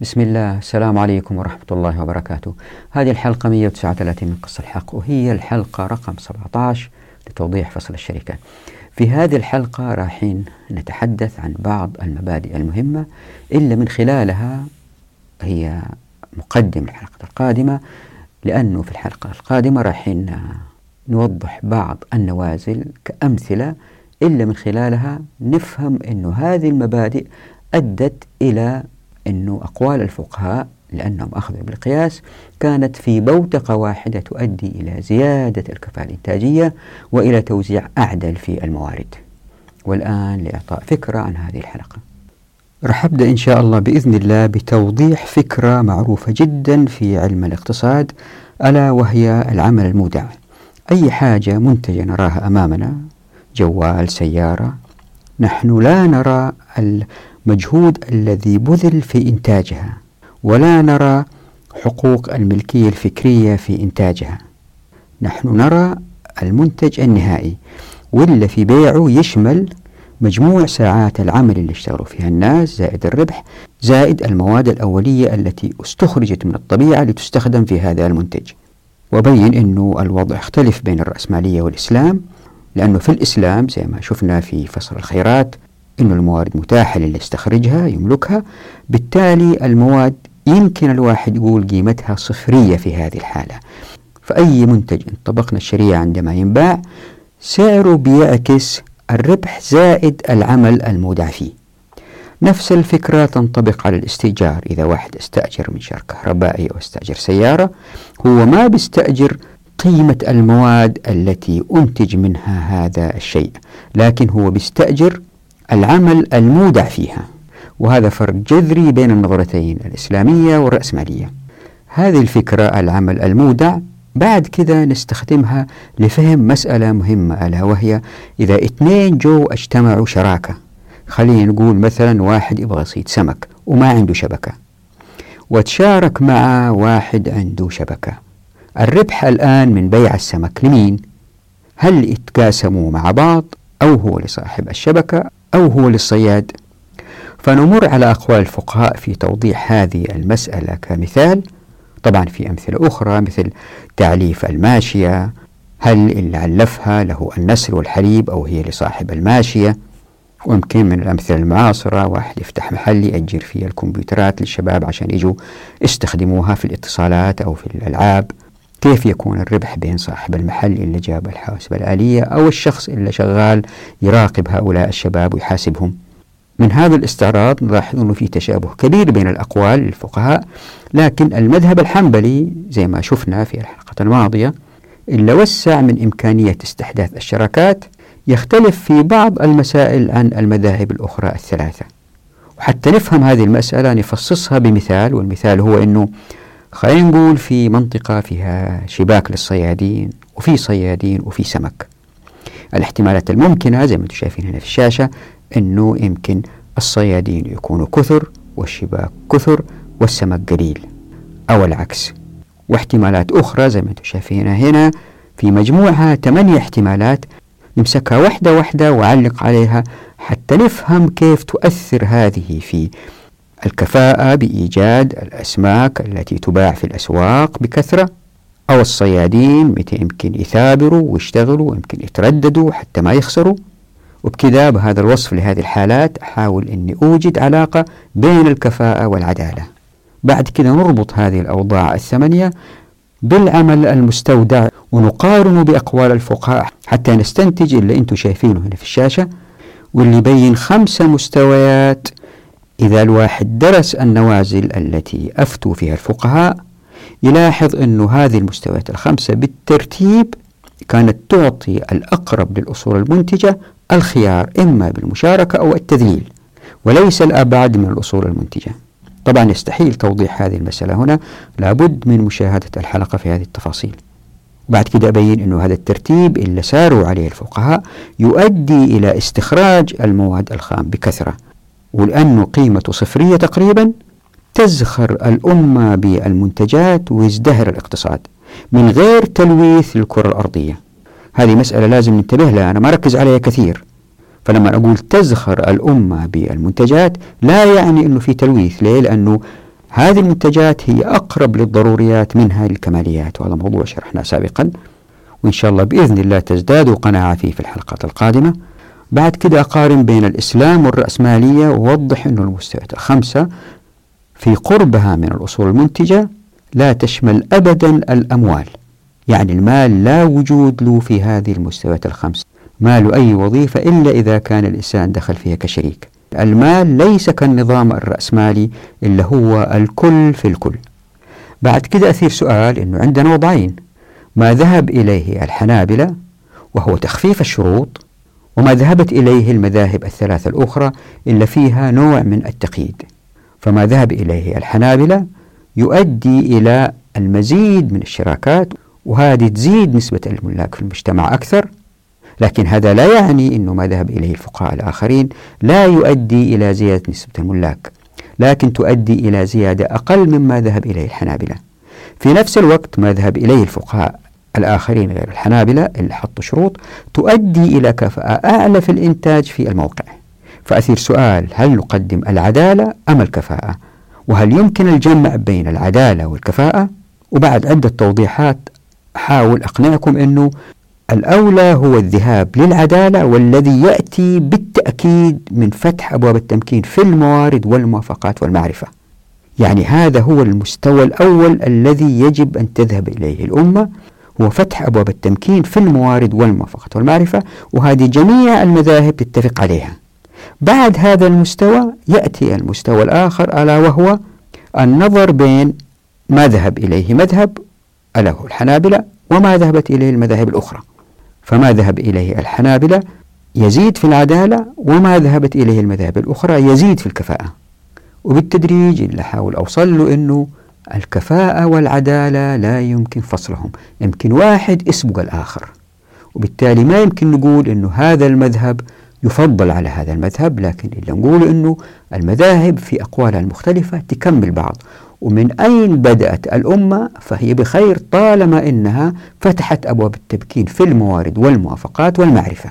بسم الله. السلام عليكم ورحمة الله وبركاته. هذه الحلقة 139 من قصة الحق وهي الحلقة رقم 17 لتوضيح فصل الشركة. في هذه الحلقة رايحين نتحدث عن بعض المبادئ المهمة إلا من خلالها هي مقدم الحلقة القادمة لأنه في الحلقة القادمة رايحين نوضح بعض النوازل كأمثلة إلا من خلالها نفهم أنه هذه المبادئ أدت إلى أنه أقوال الفقهاء لأنهم أخذوا بالقياس كانت في بوتقة واحدة تؤدي إلى زيادة الكفاءة الإنتاجية وإلى توزيع أعدل في الموارد. والآن لإعطاء فكرة عن هذه الحلقة. رح أبدأ إن شاء الله بإذن الله بتوضيح فكرة معروفة جدا في علم الاقتصاد ألا وهي العمل المودع. أي حاجة منتجة نراها أمامنا؟ جوال سيارة. نحن لا نرى المجهود الذي بذل في إنتاجها ولا نرى حقوق الملكية الفكرية في إنتاجها. نحن نرى المنتج النهائي واللي في بيعه يشمل مجموع ساعات العمل اللي اشتغلوا فيها الناس زائد الربح زائد المواد الأولية التي استخرجت من الطبيعة لتستخدم في هذا المنتج. وبين أنه الوضع اختلف بين الرأسمالية والإسلام لأنه في الإسلام زي ما شفنا في فصل الخيرات أن الموارد متاحة للي يستخرجها يملكها. بالتالي المواد يمكن الواحد يقول قيمتها صفرية في هذه الحالة. فأي منتج إن طبقنا الشريعة عندما ينباع سعره بيعكس الربح زائد العمل المودع فيه. نفس الفكرة تنطبق على الاستئجار. إذا واحد استأجر من شركة كهربائي أو استأجر سيارة هو ما بيستأجر قيمة المواد التي أنتج منها هذا الشيء لكن هو بيستأجر العمل المودع فيها. وهذا فرق جذري بين النظرتين الإسلامية والرأسمالية. هذه الفكرة العمل المودع بعد كذا نستخدمها لفهم مسألة مهمة ألا وهي إذا اثنين جو اجتمعوا شراكة. خلينا نقول مثلا واحد يبغى يصيد سمك وما عنده شبكة. وتشارك مع واحد عنده شبكة. الربح الآن من بيع السمك لمين؟ هل يتقاسموا مع بعض أو هو لصاحب الشبكة أو هو للصياد؟ فنمر على أقوال الفقهاء في توضيح هذه المسألة كمثال طبعا في أمثلة أخرى مثل تعليف الماشية هل اللي علفها له النسل والحليب أو هي لصاحب الماشية ويمكن من الأمثلة المعاصرة واحد يفتح محل يأجر فيه الكمبيوترات للشباب عشان يجوا يستخدموها في الاتصالات أو في الألعاب كيف يكون الربح بين صاحب المحل اللي جاب الحواسب الآلية أو الشخص اللي شغال يراقب هؤلاء الشباب ويحاسبهم؟ من هذا الاستعراض نلاحظ أنه في تشابه كبير بين الأقوال للفقهاء لكن المذهب الحنبلي زي ما شفنا في الحلقة الماضية إلا وسع من إمكانية استحداث الشراكات يختلف في بعض المسائل عن المذاهب الأخرى الثلاثة. وحتى نفهم هذه المسألة نفصصها بمثال والمثال هو أنه خلينا نقول في منطقة فيها شباك للصيادين وفي صيادين وفي سمك. الاحتمالات الممكنة زي ما أنتم شايفين هنا في الشاشة أنه يمكن الصيادين يكونوا كثر والشباك كثر والسمك قليل أو العكس. واحتمالات أخرى زي ما أنتم شايفين هنا في مجموعها ثمانية احتمالات نمسكها واحدة واحدة وعلق عليها حتى نفهم كيف تؤثر هذه في الكفاءة بإيجاد الأسماك التي تباع في الأسواق بكثرة أو الصيادين متى يمكن يثابروا ويشتغلوا ويمكن يترددوا حتى ما يخسروا. وبكذا بهذا الوصف لهذه الحالات أحاول أني أوجد علاقة بين الكفاءة والعدالة. بعد كذا نربط هذه الأوضاع الثمانية بالعمل المستودع ونقارنه بأقوال الفقهاء حتى نستنتج اللي أنتم شايفينه هنا في الشاشة واللي يبين خمسة مستويات إذا الواحد درس النوازل التي أفتوا فيها الفقهاء يلاحظ أن هذه المستويات الخمسة بالترتيب كانت تعطي الأقرب للأصول المنتجة الخيار إما بالمشاركة أو التذليل وليس الأبعد من الأصول المنتجة. طبعا يستحيل توضيح هذه المسألة هنا لابد من مشاهدة الحلقة في هذه التفاصيل. بعد كده أبين أنه هذا الترتيب اللي ساروا عليه الفقهاء يؤدي إلى استخراج المواد الخام بكثرة. ولأنه قيمته صفرية تقريبا تزخر الأمة بالمنتجات ويزدهر الاقتصاد من غير تلويث للكرة الأرضية. هذه مسألة لازم ننتبه لها أنا ما ركز عليها كثير. فلما أقول تزخر الأمة بالمنتجات لا يعني أنه في تلويث. ليه؟ لأنه هذه المنتجات هي أقرب للضروريات منها للكماليات. وهذا موضوع شرحناه سابقا. وإن شاء الله بإذن الله تزداد فيه في الحلقات القادمة. بعد كده أقارن بين الإسلام والرأسمالية ووضح أن المستويات الخمسة في قربها من الأصول المنتجة لا تشمل أبدا الأموال. يعني المال لا وجود له في هذه المستويات الخمس ما له أي وظيفة إلا إذا كان الإنسان دخل فيها كشريك. المال ليس كالنظام الرأسمالي اللي هو الكل في الكل. بعد كده أثير سؤال أنه عندنا وضعين. ما ذهب إليه الحنابلة؟ وهو تخفيف الشروط وما ذهبت إليه المذاهب الثلاثة الأخرى إلا فيها نوع من التقييد. فما ذهب إليه الحنابلة يؤدي إلى المزيد من الشراكات وهذه تزيد نسبة الملاك في المجتمع أكثر. لكن هذا لا يعني أنه ما ذهب إليه الفقهاء الآخرين لا يؤدي إلى زيادة نسبة الملاك لكن تؤدي إلى زيادة أقل مما ذهب إليه الحنابلة. في نفس الوقت ما ذهب إليه الفقهاء الآخرين غير الحنابلة اللي حطوا شروط تؤدي إلى كفاءة أعلى في الإنتاج في الموقع. فأثير سؤال هل نقدم العدالة أم الكفاءة؟ وهل يمكن الجمع بين العدالة والكفاءة؟ وبعد عدة توضيحات أحاول أقنعكم أنه الأولى هو الذهاب للعدالة والذي يأتي بالتأكيد من فتح أبواب التمكين في الموارد والموافقات والمعرفة. يعني هذا هو المستوى الأول الذي يجب أن تذهب إليه الأمة. هو فتح أبواب التمكين في الموارد والموافقات والمعرفة وهذه جميع المذاهب تتفق عليها. بعد هذا المستوى يأتي المستوى الآخر ألا وهو النظر بين ما ذهب إليه مذهب ألا هو الحنابلة وما ذهبت إليه المذاهب الأخرى. فما ذهب إليه الحنابلة يزيد في العدالة وما ذهبت إليه المذاهب الأخرى يزيد في الكفاءة. وبالتدريج اللي أحاول أوصل له أنه الكفاءة والعدالة لا يمكن فصلهم. يمكن واحد يسبق الآخر. وبالتالي ما يمكن نقول أنه هذا المذهب يفضل على هذا المذهب لكن إلا نقول أنه المذاهب في أقوالها المختلفة تكمل بعض. ومن أين بدأت الأمة؟ فهي بخير طالما إنها فتحت أبواب التبكين في الموارد والموافقات والمعرفة.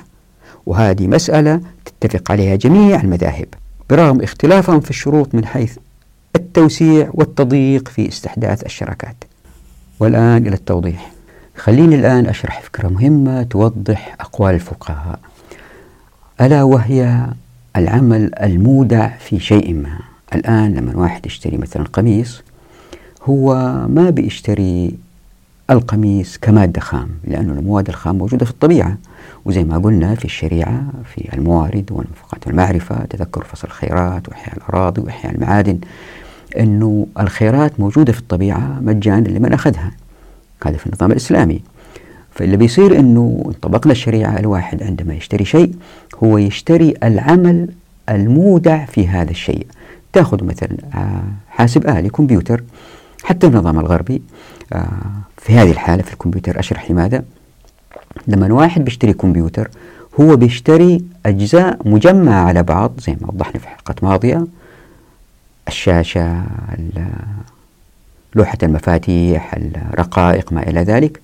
وهذه مسألة تتفق عليها جميع المذاهب. برغم اختلافهم في الشروط من حيث التوسيع والتضييق في استحداث الشراكات. والآن إلى التوضيح. خليني الآن أشرح فكرة مهمة توضح أقوال الفقهاء. ألا وهي العمل المودع في شيء ما. الآن لما واحد يشتري مثلا قميص هو ما بيشتري القميص كمادة خام لأنه المواد الخام موجودة في الطبيعة. وزي ما قلنا في الشريعة في الموارد والمنفقات والمعرفة تذكر فصل الخيرات وإحياء الأراضي وإحياء المعادن. أنه الخيرات موجودة في الطبيعة مجانا لمن أخذها. هذا في النظام الإسلامي. فاللي بيصير أنه طبقنا الشريعة الواحد عندما يشتري شيء هو يشتري العمل المودع في هذا الشيء. تأخذ مثلا آه، حاسب آلي كمبيوتر. حتى النظام الغربي آه، في هذه الحالة في الكمبيوتر أشرح لماذا. لما واحد بيشتري كمبيوتر هو بيشتري أجزاء مجمعة على بعض زي ما وضحنا في حلقات ماضية. الشاشة لوحة المفاتيح الرقائق ما إلى ذلك.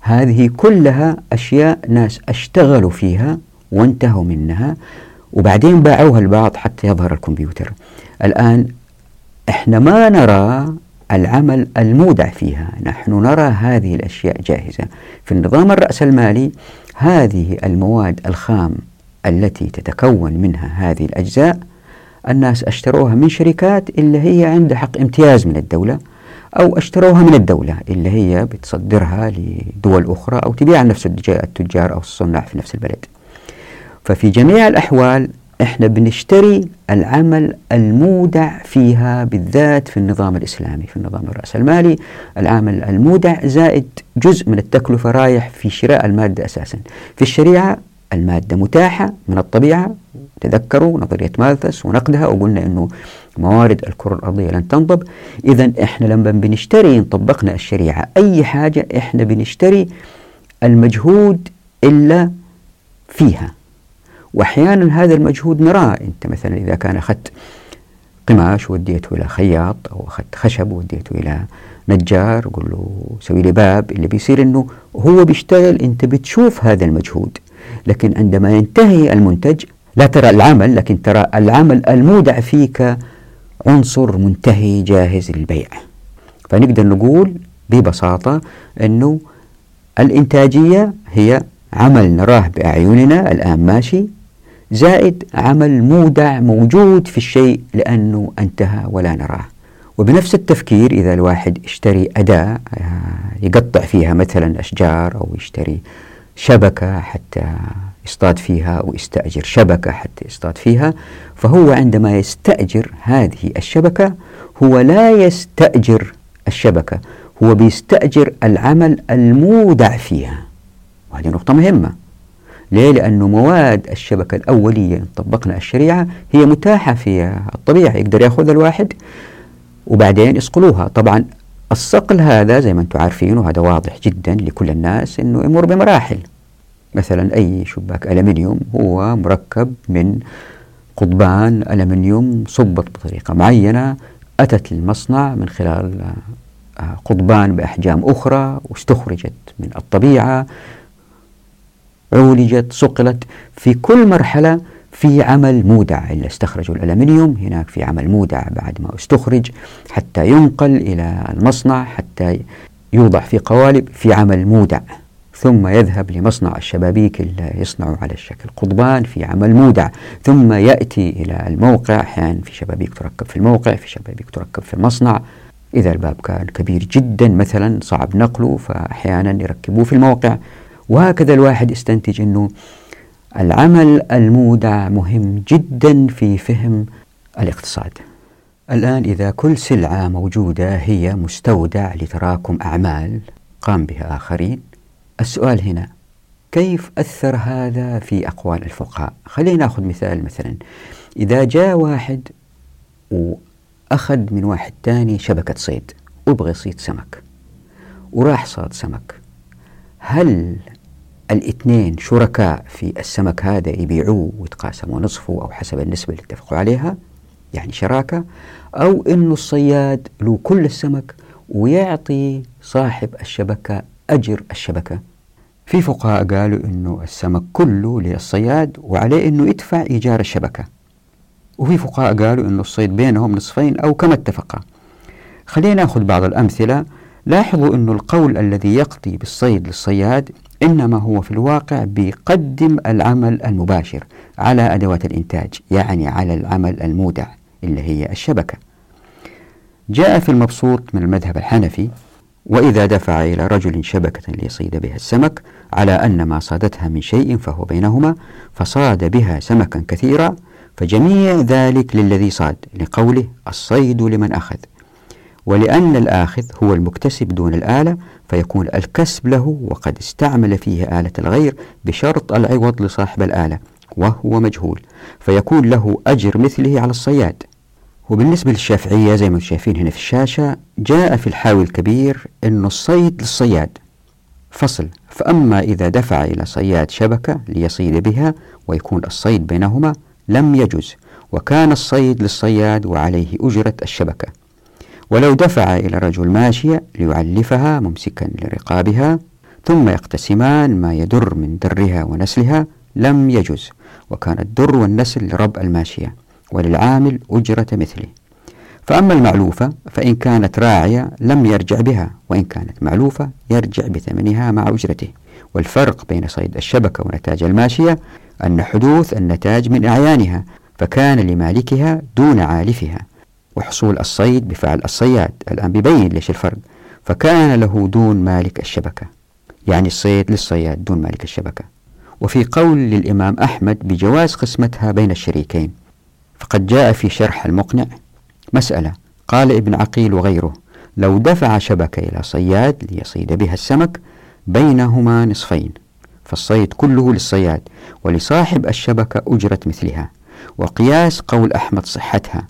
هذه كلها أشياء ناس أشتغلوا فيها وانتهوا منها وبعدين باعوها البعض حتى يظهر الكمبيوتر. الآن إحنا ما نرى العمل المودع فيها. نحن نرى هذه الأشياء جاهزة. في النظام الرأسمالي هذه المواد الخام التي تتكون منها هذه الأجزاء الناس أشتروها من شركات اللي هي عندها حق امتياز من الدولة أو أشتروها من الدولة اللي هي بتصدرها لدول أخرى أو تبيع نفس التجار أو الصناع في نفس البلد. ففي جميع الأحوال إحنا بنشتري العمل المودع فيها بالذات في النظام الإسلامي في النظام الرأسمالي العمل المودع زائد جزء من التكلفة رايح في شراء المادة أساسا. في الشريعة المادة متاحة من الطبيعة تذكروا نظرية مالثس ونقدها وقلنا أنه موارد الكرة الأرضية لن تنضب. إذا إحنا لما بنشتري طبقنا الشريعة أي حاجة إحنا بنشتري المجهود إلا فيها. وأحيانا هذا المجهود نراه. أنت مثلا إذا كان أخذت قماش وديته إلى خياط أو أخذت خشب وديته إلى نجار قل له سوي لي باب اللي بيصير أنه هو بيشتغل أنت بتشوف هذا المجهود. لكن عندما ينتهي المنتج لا ترى العمل لكن ترى العمل المودع فيك عنصر منتهي جاهز للبيع. فنقدر نقول ببساطة أنه الإنتاجية هي عمل نراه بأعيننا الآن ماشي زائد عمل مودع موجود في الشيء لأنه انتهى ولا نراه. وبنفس التفكير إذا الواحد اشتري أداة آه، يقطع فيها مثلا أشجار أو يشتري شبكة حتى يصطاد فيها أو يستأجر شبكة حتى يصطاد فيها. فهو عندما يستأجر هذه الشبكة هو لا يستأجر الشبكة هو بيستأجر العمل المودع فيها. وهذه نقطة مهمة. ليه؟ لأنه مواد الشبكة الأولية إن طبقنا الشريعة هي متاحة في الطبيعة يقدر يأخذ الواحد وبعدين يصقلوها طبعا الصقل هذا زي ما أنتم عارفين وهذا واضح جدا لكل الناس أنه يمر بمراحل. مثلا أي شباك ألمنيوم هو مركب من قضبان ألمنيوم صبت بطريقة معينة أتت للمصنع من خلال آه، قضبان بأحجام أخرى واستخرجت من الطبيعة عولجت صقلت. في كل مرحلة في عمل مودع اللي استخرجوا الألمنيوم هناك في عمل مودع بعد ما استخرج حتى ينقل إلى المصنع حتى يوضع في قوالب في عمل مودع. ثم يذهب لمصنع الشبابيك اللي يصنعوا على الشكل قضبان في عمل مودع. ثم يأتي إلى الموقع أحيانا في شبابيك تركب في الموقع في شبابيك تركب في المصنع. إذا الباب كان كبير جدا مثلا صعب نقله فأحيانا يركبوه في الموقع. وهكذا الواحد يستنتج أنه العمل المودع مهم جدا في فهم الاقتصاد. الآن إذا كل سلعة موجودة هي مستودع لتراكم أعمال قام بها آخرين. السؤال هنا كيف أثر هذا في أقوال الفقهاء؟ خلينا نأخذ مثال مثلا. إذا جاء واحد وأخذ من واحد تاني شبكة صيد ويبغى يصيد سمك وراح صاد سمك هل الإثنين شركاء في السمك هذا يبيعوه ويتقاسموا نصفه أو حسب النسبة اللي اتفقوا عليها؟ يعني شراكة. أو أنه الصياد له كل السمك ويعطي صاحب الشبكة أجر الشبكة. في فقهاء قالوا أنه السمك كله للصياد وعليه أنه يدفع إيجار الشبكة. وفي فقهاء قالوا أنه الصيد بينهم نصفين أو كما اتفقا. خلينا نأخذ بعض الأمثلة. لاحظوا أنه القول الذي يقضي بالصيد للصياد إنما هو في الواقع بيقدم العمل المباشر على أدوات الإنتاج يعني على العمل المودع اللي هي الشبكة. جاء في المبسوط من المذهب الحنفي وإذا دفع إلى رجل شبكة ليصيد بها السمك على أن ما صادتها من شيء فهو بينهما فصاد بها سمكا كثيرا فجميع ذلك للذي صاد لقوله الصيد لمن أخذ. ولأن الآخذ هو المكتسب دون الآلة فيكون الكسب له وقد استعمل فيه آلة الغير بشرط العوض لصاحب الآلة وهو مجهول. فيكون له أجر مثله على الصياد. وبالنسبة للشافعية زي ما شايفين هنا في الشاشة جاء في الحاوي الكبير أن الصيد للصياد. فصل. فأما إذا دفع إلى صياد شبكة ليصيد بها ويكون الصيد بينهما لم يجز وكان الصيد للصياد وعليه أجرة الشبكة. ولو دفع إلى رجل ماشية ليعلفها ممسكا لرقابها ثم يقتسمان ما يدر من درها ونسلها لم يجز وكان الدر والنسل لرب الماشية. وللعامل أجرة مثله فأما المعلوفة فإن كانت راعية لم يرجع بها وإن كانت معلوفة يرجع بثمنها مع أجرته. والفرق بين صيد الشبكة ونتاج الماشية أن حدوث النتاج من أعيانها فكان لمالكها دون عالفها. وحصول الصيد بفعل الصياد الآن بيبين ليش الفرق. فكان له دون مالك الشبكة. يعني الصيد للصياد دون مالك الشبكة. وفي قول للإمام أحمد بجواز قسمتها بين الشريكين. فقد جاء في شرح المقنع مسألة. قال ابن عقيل وغيره لو دفع شبكة إلى صياد ليصيد بها السمك بينهما نصفين فالصيد كله للصياد ولصاحب الشبكة أجرة مثلها وقياس قول أحمد صحتها.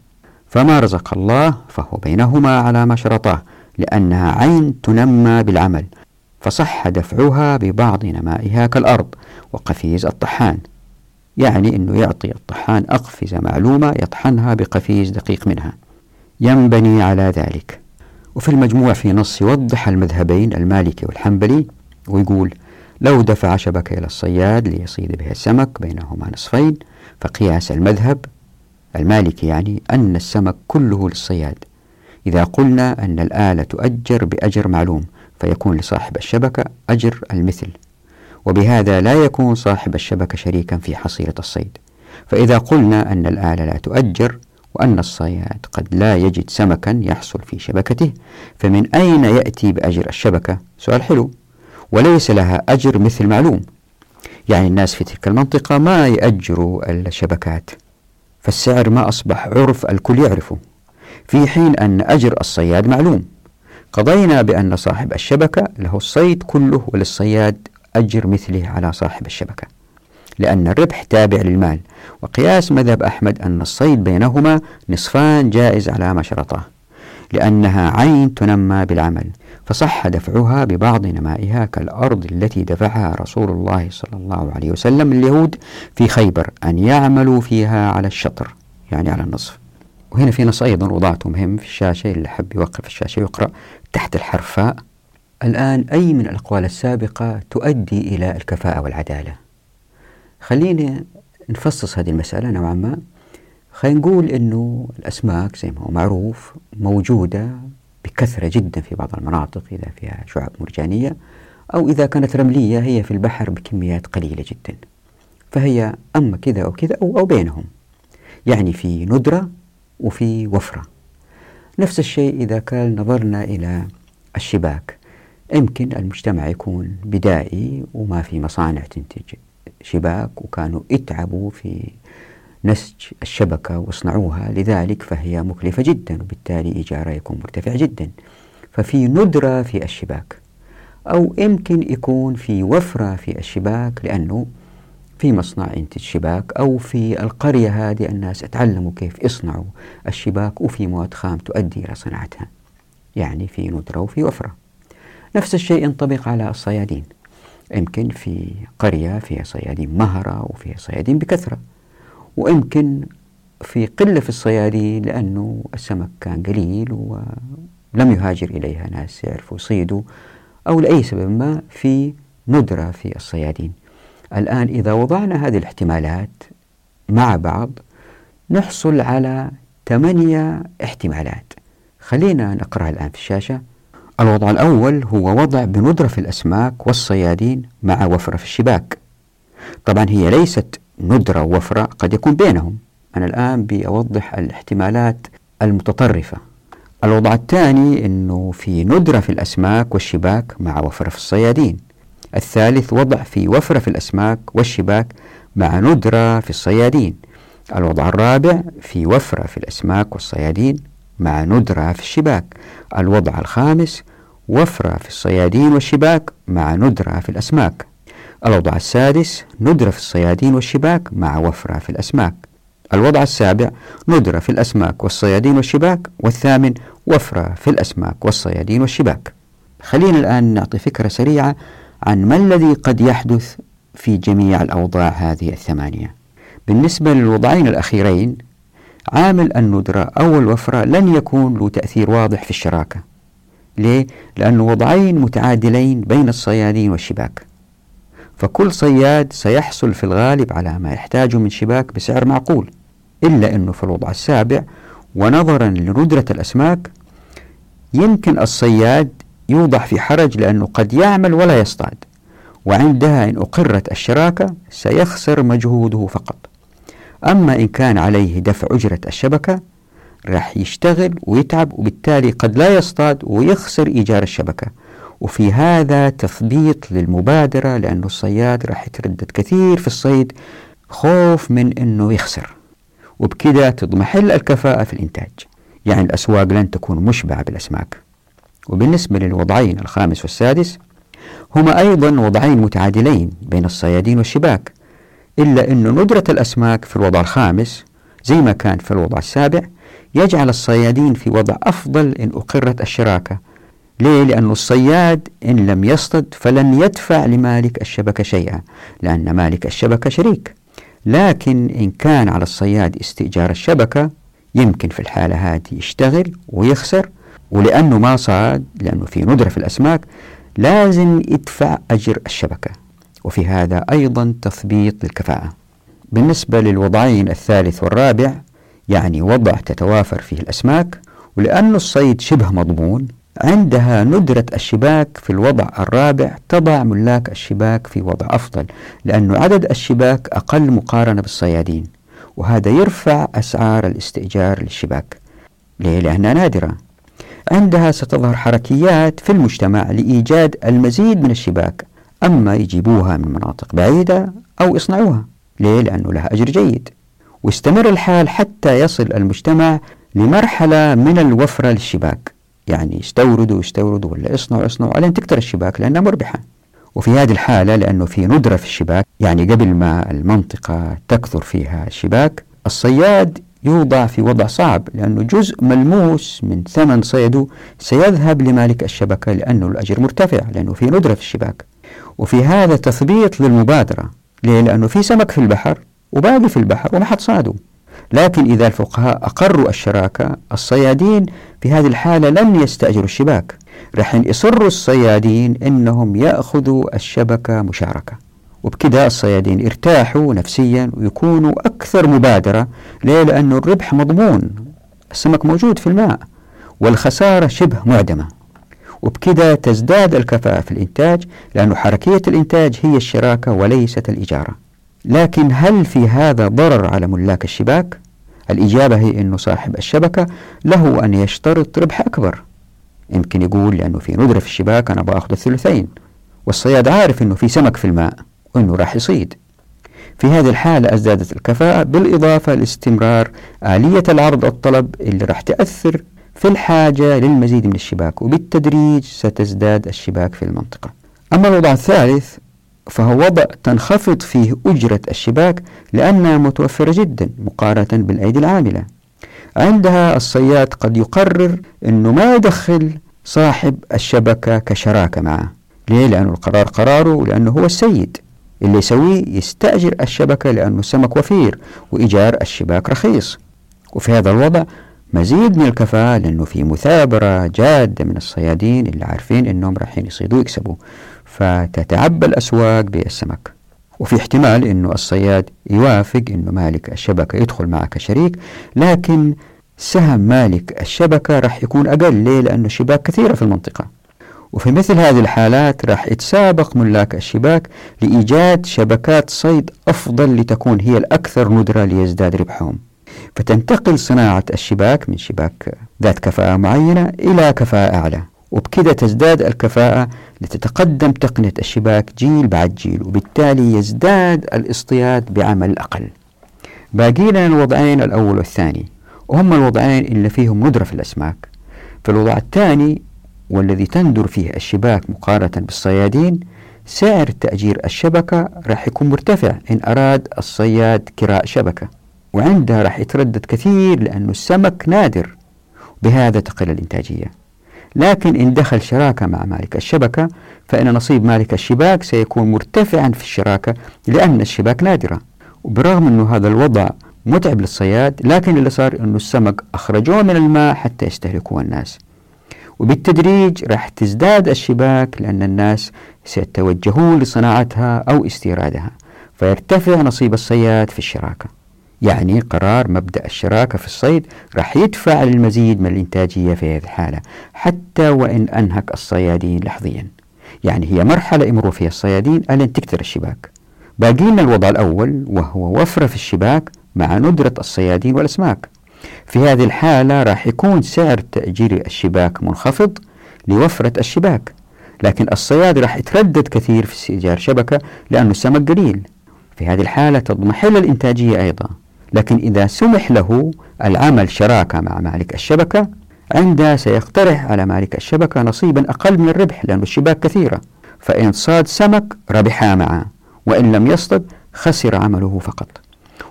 فما رزق الله فهو بينهما على ما شرطاه لأنها عين تنمى بالعمل فصح دفعها ببعض نمائها كالأرض وقفيز الطحان. يعني أنه يعطي الطحان أقفزة معلومة يطحنها بقفيز دقيق منها. ينبني على ذلك. وفي المجموع في نص يوضح المذهبين المالكي والحنبلي ويقول لو دفع شبكة إلى الصياد ليصيد بها السمك بينهما نصفين فقياس المذهب المالكي يعني أن السمك كله للصياد. إذا قلنا أن الآلة تؤجر بأجر معلوم فيكون لصاحب الشبكة أجر المثل. وبهذا لا يكون صاحب الشبكة شريكا في حصيلة الصيد. فإذا قلنا أن الآلة لا تؤجر وأن الصياد قد لا يجد سمكا يحصل في شبكته فمن أين يأتي بأجر الشبكة؟ سؤال حلو. وليس لها أجر مثل معلوم. يعني الناس في تلك المنطقة ما يأجروا الشبكات فالسعر ما أصبح عرف الكل يعرفه. في حين أن أجر الصياد معلوم. قضينا بأن صاحب الشبكة له الصيد كله وللصياد أجر مثله على صاحب الشبكة لأن الربح تابع للمال. وقياس مذهب أحمد أن الصيد بينهما نصفان جائز على ما شرطاه لأنها عين تنمى بالعمل فصح دفعها ببعض نمائها كالأرض التي دفعها رسول الله صلى الله عليه وسلم اليهود في خيبر أن يعملوا فيها على الشطر يعني على النصف. وهنا في نص أيضا وضعته مهم في الشاشة اللي حب يوقف الشاشة ويقرأ تحت الحرف فاء الآن أي من الأقوال السابقة تؤدي إلى الكفاءة والعدالة؟ خلينا نفصص هذه المسألة نوعا ما. خلينا نقول أنه الأسماك زي ما هو معروف موجودة بكثرة جدا في بعض المناطق إذا فيها شعاب مرجانية أو إذا كانت رملية هي في البحر بكميات قليلة جدا. فهي أما كذا أو كذا أو, أو بينهم. يعني في ندرة وفي وفرة. نفس الشيء إذا كان نظرنا إلى الشباك. يمكن المجتمع يكون بدائي وما في مصانع تنتج شباك وكانوا يتعبوا في نسج الشبكة واصنعوها لذلك فهي مكلفة جدا وبالتالي إيجارها يكون مرتفع جدا. ففي ندرة في الشباك أو يمكن يكون في وفرة في الشباك لأنه في مصنع ينتج شباك أو في القرية هذه الناس اتعلموا كيف يصنعوا الشباك وفي مواد خام تؤدي إلى صناعتها. يعني في ندرة وفي وفرة. نفس الشيء ينطبق على الصيادين. يمكن في قرية فيها صيادين مهرة وفيها صيادين بكثرة ويمكن في قلة في الصيادين لأنه السمك كان قليل ولم يهاجر إليها ناس يعرفوا يصيدوا أو لأي سبب ما في ندرة في الصيادين. الآن إذا وضعنا هذه الاحتمالات مع بعض نحصل على ثمانية احتمالات. خلينا نقرأها الآن في الشاشة. الوضع الأول هو وضع بندرة في الأسماك والصيادين مع وفرة في الشباك. طبعا هي ليست ندرة ووفرة قد يكون بينهم. أنا الآن بأوضح الاحتمالات المتطرفة. الوضع الثاني أنه في ندرة في الأسماك والشباك مع وفرة في الصيادين. الثالث وضع في وفرة في الأسماك والشباك مع ندرة في الصيادين. الوضع الرابع في وفرة في الأسماك والصيادين مع ندرة في الشباك. الوضع الخامس وفرة في الصيادين والشباك مع ندرة في الأسماك. الوضع السادس ندرة في الصيادين والشباك مع وفرة في الأسماك. الوضع السابع ندرة في الأسماك والصيادين والشباك. والثامن وفرة في الأسماك والصيادين والشباك. خلينا الآن نعطي فكرة سريعة عن ما الذي قد يحدث في جميع الأوضاع هذه الثمانية. بالنسبة للوضعين الأخيرين عامل الندرة أو الوفرة لن يكون له تأثير واضح في الشراكة. ليه؟ لأنه وضعين متعادلين بين الصيادين والشباك. فكل صياد سيحصل في الغالب على ما يحتاجه من شباك بسعر معقول إلا أنه في الوضع السابع. ونظرا لندرة الأسماك يمكن الصياد يوضع في حرج لأنه قد يعمل ولا يصطاد وعندها إن أقرت الشراكة سيخسر مجهوده فقط. أما إن كان عليه دفع أجرة الشبكة راح يشتغل ويتعب وبالتالي قد لا يصطاد ويخسر إيجار الشبكة. وفي هذا تثبيط للمبادرة لأنه الصياد راح يتردد كثير في الصيد خوف من أنه يخسر. وبكذا تضمحل الكفاءة في الإنتاج. يعني الأسواق لن تكون مشبعة بالأسماك. وبالنسبة للوضعين الخامس والسادس هما أيضا وضعين متعادلين بين الصيادين والشباك. إلا أن ندرة الأسماك في الوضع الخامس زي ما كان في الوضع السابع يجعل الصيادين في وضع أفضل إن أقرت الشراكة. ليه؟ لأن الصياد إن لم يصطد فلن يدفع لمالك الشبكة شيئا لأن مالك الشبكة شريك. لكن إن كان على الصياد استئجار الشبكة يمكن في الحالة هذه يشتغل ويخسر. ولأنه ما صاد لأنه في ندرة في الأسماك لازم يدفع أجر الشبكة. وفي هذا أيضا تثبيط للكفاءة. بالنسبة للوضعين الثالث والرابع يعني وضع تتوافر فيه الأسماك ولأن الصيد شبه مضمون عندها ندرة الشباك في الوضع الرابع تضع ملاك الشباك في وضع أفضل لأن عدد الشباك أقل مقارنة بالصيادين وهذا يرفع أسعار الاستئجار للشباك ليه؟ لأنها نادرة عندها ستظهر حركيات في المجتمع لإيجاد المزيد من الشباك أما يجيبوها من مناطق بعيدة أو يصنعوها ليه؟ لأنه لها أجر جيد واستمر الحال حتى يصل المجتمع لمرحلة من الوفرة للشباك. يعني يستوردوا يستوردوا ولا يصنعوا يصنعوا لين تكتر الشباك لأنها مربحة. وفي هذه الحالة لأنه في ندرة في الشباك يعني قبل ما المنطقة تكثر فيها الشباك الصياد يوضع في وضع صعب لأنه جزء ملموس من ثمن صيده سيذهب لمالك الشبكة لأنه الأجر مرتفع لأنه في ندرة في الشباك. وفي هذا تثبيط للمبادرة. ليه؟ لأنه في سمك في البحر وباقي في البحر وما حد صاده. لكن إذا الفقهاء أقروا الشراكة الصيادين في هذه الحالة لن يستأجروا الشباك. رح يصروا الصيادين أنهم يأخذوا الشبكة مشاركة. وبكده الصيادين ارتاحوا نفسيا ويكونوا أكثر مبادرة ليه؟ لأنه الربح مضمون السمك موجود في الماء والخسارة شبه معدمة. وبكده تزداد الكفاءة في الإنتاج لأن حركية الإنتاج هي الشراكة وليست الإجارة. لكن هل في هذا ضرر على ملاك الشباك؟ الإجابة هي أنه صاحب الشبكة له أن يشترط ربح أكبر. يمكن يقول لأنه في ندرة في الشباك أنا بأخذ الثلثين والصياد عارف أنه في سمك في الماء وأنه راح يصيد. في هذه الحالة ازدادت الكفاءة بالإضافة لاستمرار آلية العرض والطلب اللي راح تأثر في الحاجة للمزيد من الشباك وبالتدريج ستزداد الشباك في المنطقة. أما الوضع الثالث فهو وضع تنخفض فيه أجرة الشباك لأنها متوفرة جدا مقارنة بالأيدي العاملة. عندها الصياد قد يقرر أنه ما يدخل صاحب الشبكة كشراكة معه. ليه؟ لأنه القرار قراره ولأنه هو السيد. اللي يسويه يستأجر الشبكة لأنه السمك وفير وإيجار الشباك رخيص. وفي هذا الوضع مزيد من الكفاءة لأنه في مثابرة جادة من الصيادين اللي عارفين أنهم رايحين يصيدوا ويكسبوا. فتتعبى الأسواق بالسمك وفي احتمال أنه الصياد يوافق أنه مالك الشبكة يدخل معه كشريك لكن سهم مالك الشبكة راح يكون أقل. ليه؟ لأنه الشباك كثيرة في المنطقة. وفي مثل هذه الحالات راح يتسابق ملاك الشباك لإيجاد شبكات صيد أفضل لتكون هي الأكثر ندرة ليزداد ربحهم. فتنتقل صناعة الشباك من شباك ذات كفاءة معينة إلى كفاءة أعلى. وبكذا تزداد الكفاءة لتتقدم تقنية الشباك جيل بعد جيل وبالتالي يزداد الاصطياد بعمل أقل. باقي لنا الوضعين الأول والثاني وهم الوضعين اللي فيهم ندرة في الأسماك. في الوضع الثاني والذي تندر فيه الشباك مقارنة بالصيادين سعر تأجير الشبكة راح يكون مرتفع إن أراد الصياد كراء شبكة وعندها راح يتردد كثير لأنه السمك نادر بهذا تقل الإنتاجية. لكن إن دخل شراكة مع مالك الشبكة فإن نصيب مالك الشباك سيكون مرتفعا في الشراكة لأن الشباك نادرة وبرغم أنه هذا الوضع متعب للصياد لكن اللي صار أنه السمك أخرجوه من الماء حتى يستهلكوه الناس. وبالتدريج راح تزداد الشباك لأن الناس سيتوجهون لصناعتها أو استيرادها. فيرتفع نصيب الصياد في الشراكة. يعني قرار مبدأ الشراكة في الصيد راح يدفع للمزيد من الإنتاجية في هذه الحالة حتى وإن أنهك الصيادين لحظيا. يعني هي مرحلة يمر فيها الصيادين ألين تكثر الشباك. باقي لنا الوضع الأول وهو وفرة في الشباك مع ندرة الصيادين والأسماك. في هذه الحالة راح يكون سعر تأجير الشباك منخفض لوفرة الشباك لكن الصياد راح يتردد كثير في استئجار شبكة لأنه السمك قليل. في هذه الحالة تضمحل الإنتاجية أيضا. لكن إذا سمح له العمل شراكة مع مالك الشبكة عندها سيقترح على مالك الشبكة نصيبا أقل من الربح لأن الشباك كثيرة. فإن صاد سمك ربحا معه وإن لم يصطد خسر عمله فقط.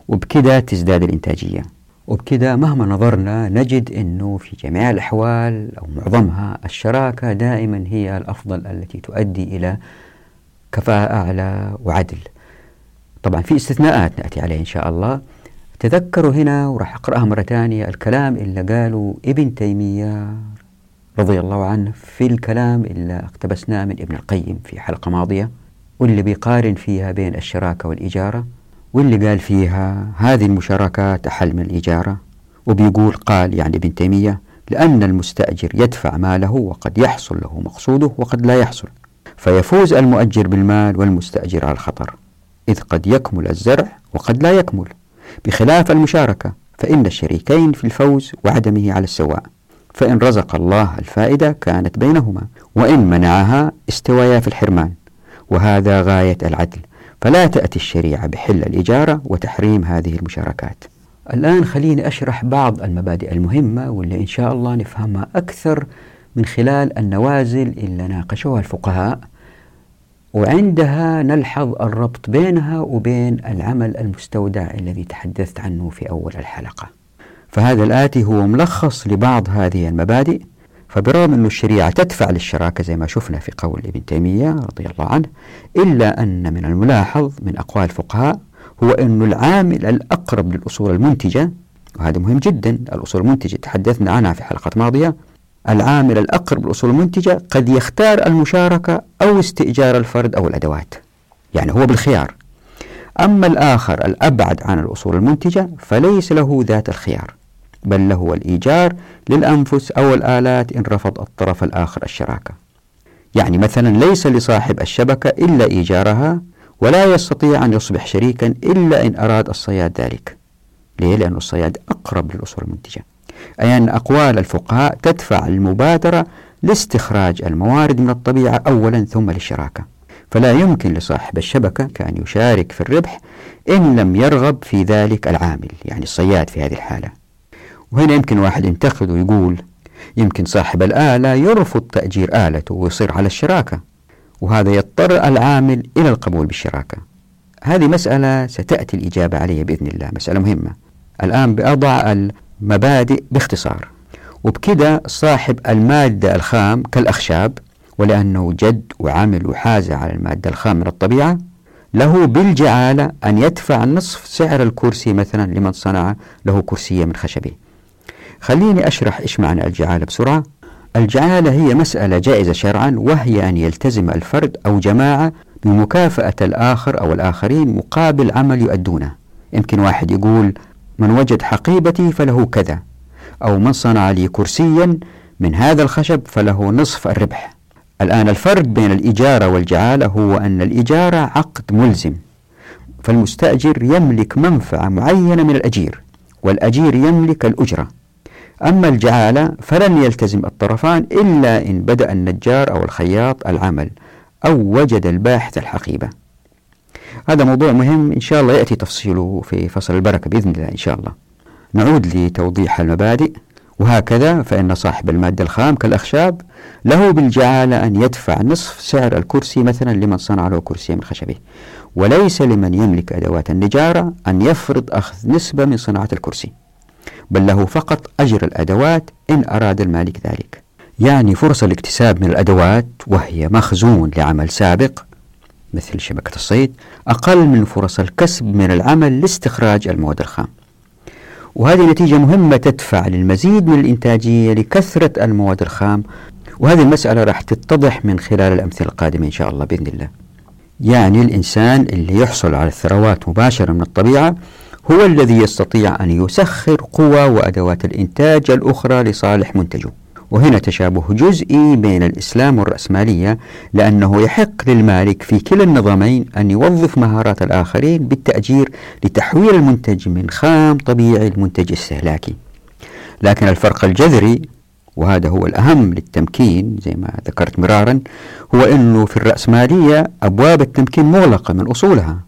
وبكذا تزداد الإنتاجية. وبكذا مهما نظرنا نجد أنه في جميع الأحوال أو معظمها الشراكة دائما هي الأفضل التي تؤدي إلى كفاءة أعلى وعدل. طبعا في استثناءات نأتي عليه إن شاء الله. تذكروا هنا وراح أقرأها مرة ثانية الكلام اللي قاله ابن تيمية رضي الله عنه في الكلام اللي اقتبسناه من ابن القيم في حلقة ماضية واللي بيقارن فيها بين الشراكة والإجارة واللي قال فيها هذه المشاركات أحل من الإجارة وبيقول قال يعني ابن تيمية لأن المستأجر يدفع ماله وقد يحصل له مقصوده وقد لا يحصل فيفوز المؤجر بالمال والمستأجر على الخطر إذ قد يكمل الزرع وقد لا يكمل. بخلاف المشاركة فإن الشريكين في الفوز وعدمه على السواء فإن رزق الله الفائدة كانت بينهما وإن منعها استويا في الحرمان. وهذا غاية العدل فلا تأتي الشريعة بحل الإجارة وتحريم هذه المشاركات. الآن خليني أشرح بعض المبادئ المهمة واللي إن شاء الله نفهمها أكثر من خلال النوازل اللي ناقشوها الفقهاء. وعندها نلحظ الربط بينها وبين العمل المستودع الذي تحدثت عنه في أول الحلقة. فهذا الآتي هو ملخص لبعض هذه المبادئ فبرغم أن الشريعة تدفع للشراكة زي ما شفنا في قول ابن تيمية رضي الله عنه إلا أن من الملاحظ من أقوال الفقهاء هو أن العامل الأقرب للأصول المنتجة وهذا مهم جدا الأصول المنتجة تحدثنا عنها في حلقة ماضية العامل الأقرب للأصول المنتجة قد يختار المشاركة أو استئجار الفرد أو الأدوات. يعني هو بالخيار. أما الآخر الأبعد عن الأصول المنتجة فليس له ذات الخيار بل له الإيجار للأنفس أو الآلات إن رفض الطرف الآخر الشراكة. يعني مثلا ليس لصاحب الشبكة إلا إيجارها ولا يستطيع أن يصبح شريكا إلا إن أراد الصياد ذلك. ليه؟ لأن الصياد أقرب للأصول المنتجة. أي أن أقوال الفقهاء تدفع المبادرة لاستخراج الموارد من الطبيعة أولا ثم للشراكة. فلا يمكن لصاحب الشبكة كأن يشارك في الربح إن لم يرغب في ذلك العامل يعني الصياد في هذه الحالة. وهنا يمكن واحد ينتقد ويقول يمكن صاحب الآلة يرفض تأجير آلته ويصير على الشراكة وهذا يضطر العامل إلى القبول بالشراكة. هذه مسألة ستأتي الإجابة عليها بإذن الله مسألة مهمة. الآن بأضع المبادئ باختصار. وبكده صاحب المادة الخام كالأخشاب ولأنه جد وعمل وحاز على المادة الخام من الطبيعة له بالجعالة أن يدفع نصف سعر الكرسي مثلا لمن صنع له كرسية من خشبه. خليني أشرح إيش معنى الجعالة بسرعة. الجعالة هي مسألة جائزة شرعا وهي أن يلتزم الفرد أو جماعة بمكافأة الآخر أو الآخرين مقابل عمل يؤدونه. يمكن واحد يقول من وجد حقيبتي فله كذا أو من صنع لي كرسيا من هذا الخشب فله نصف الربح. الآن الفرق بين الإجارة والجعالة هو أن الإجارة عقد ملزم فالمستأجر يملك منفعة معينة من الأجير والأجير يملك الأجرة. أما الجعالة فلن يلتزم الطرفان إلا إن بدأ النجار أو الخياط العمل أو وجد الباحث الحقيبة. هذا موضوع مهم إن شاء الله يأتي تفصيله في فصل البركة بإذن الله إن شاء الله. نعود لتوضيح المبادئ. وهكذا فإن صاحب المادة الخام كالأخشاب له بالجعالة أن يدفع نصف سعر الكرسي مثلا لمن صنع له كرسي من خشبه. وليس لمن يملك أدوات النجارة أن يفرض أخذ نسبة من صناعة الكرسي. بل له فقط أجر الأدوات إن أراد المالك ذلك. يعني فرص الاكتساب من الأدوات وهي مخزون لعمل سابق مثل شبكة الصيد أقل من فرص الكسب من العمل لاستخراج المواد الخام. وهذه نتيجة مهمة تدفع للمزيد من الإنتاجية لكثرة المواد الخام. وهذه المسألة راح تتضح من خلال الأمثلة القادمة إن شاء الله بإذن الله. يعني الإنسان اللي يحصل على الثروات مباشرة من الطبيعة هو الذي يستطيع أن يسخر قوى وأدوات الإنتاج الأخرى لصالح منتجه. وهنا تشابه جزئي بين الإسلام والرأسمالية لأنه يحق للمالك في كلا النظامين أن يوظف مهارات الآخرين بالتأجير لتحويل المنتج من خام طبيعي لمنتج استهلاكي. لكن الفرق الجذري وهذا هو الأهم للتمكين زي ما ذكرت مرارا هو أنه في الرأسمالية أبواب التمكين مغلقة من أصولها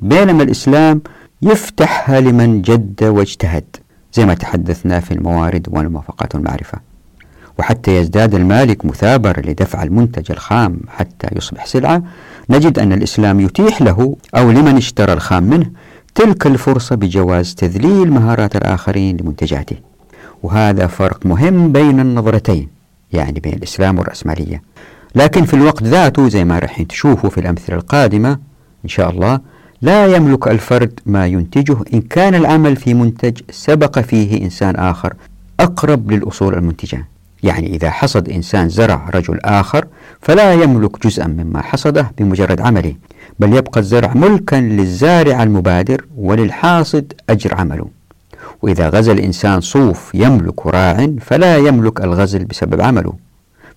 بينما الإسلام يفتحها لمن جد واجتهد زي ما تحدثنا في الموارد والموافقات والمعرفة. وحتى يزداد المالك مثابرة لدفع المنتج الخام حتى يصبح سلعة نجد أن الإسلام يتيح له أو لمن اشترى الخام منه تلك الفرصة بجواز تذليل مهارات الآخرين لمنتجاته. وهذا فرق مهم بين النظرتين يعني بين الإسلام والرأسمالية. لكن في الوقت ذاته زي ما راح تشوفوا في الأمثلة القادمة إن شاء الله لا يملك الفرد ما ينتجه إن كان العمل في منتج سبق فيه إنسان آخر أقرب للأصول المنتجة. يعني إذا حصد إنسان زرع رجل آخر فلا يملك جزءا مما حصده بمجرد عمله بل يبقى الزرع ملكا للزارع المبادر وللحاصد أجر عمله. وإذا غزا الإنسان صوف يملك راع فلا يملك الغزل بسبب عمله.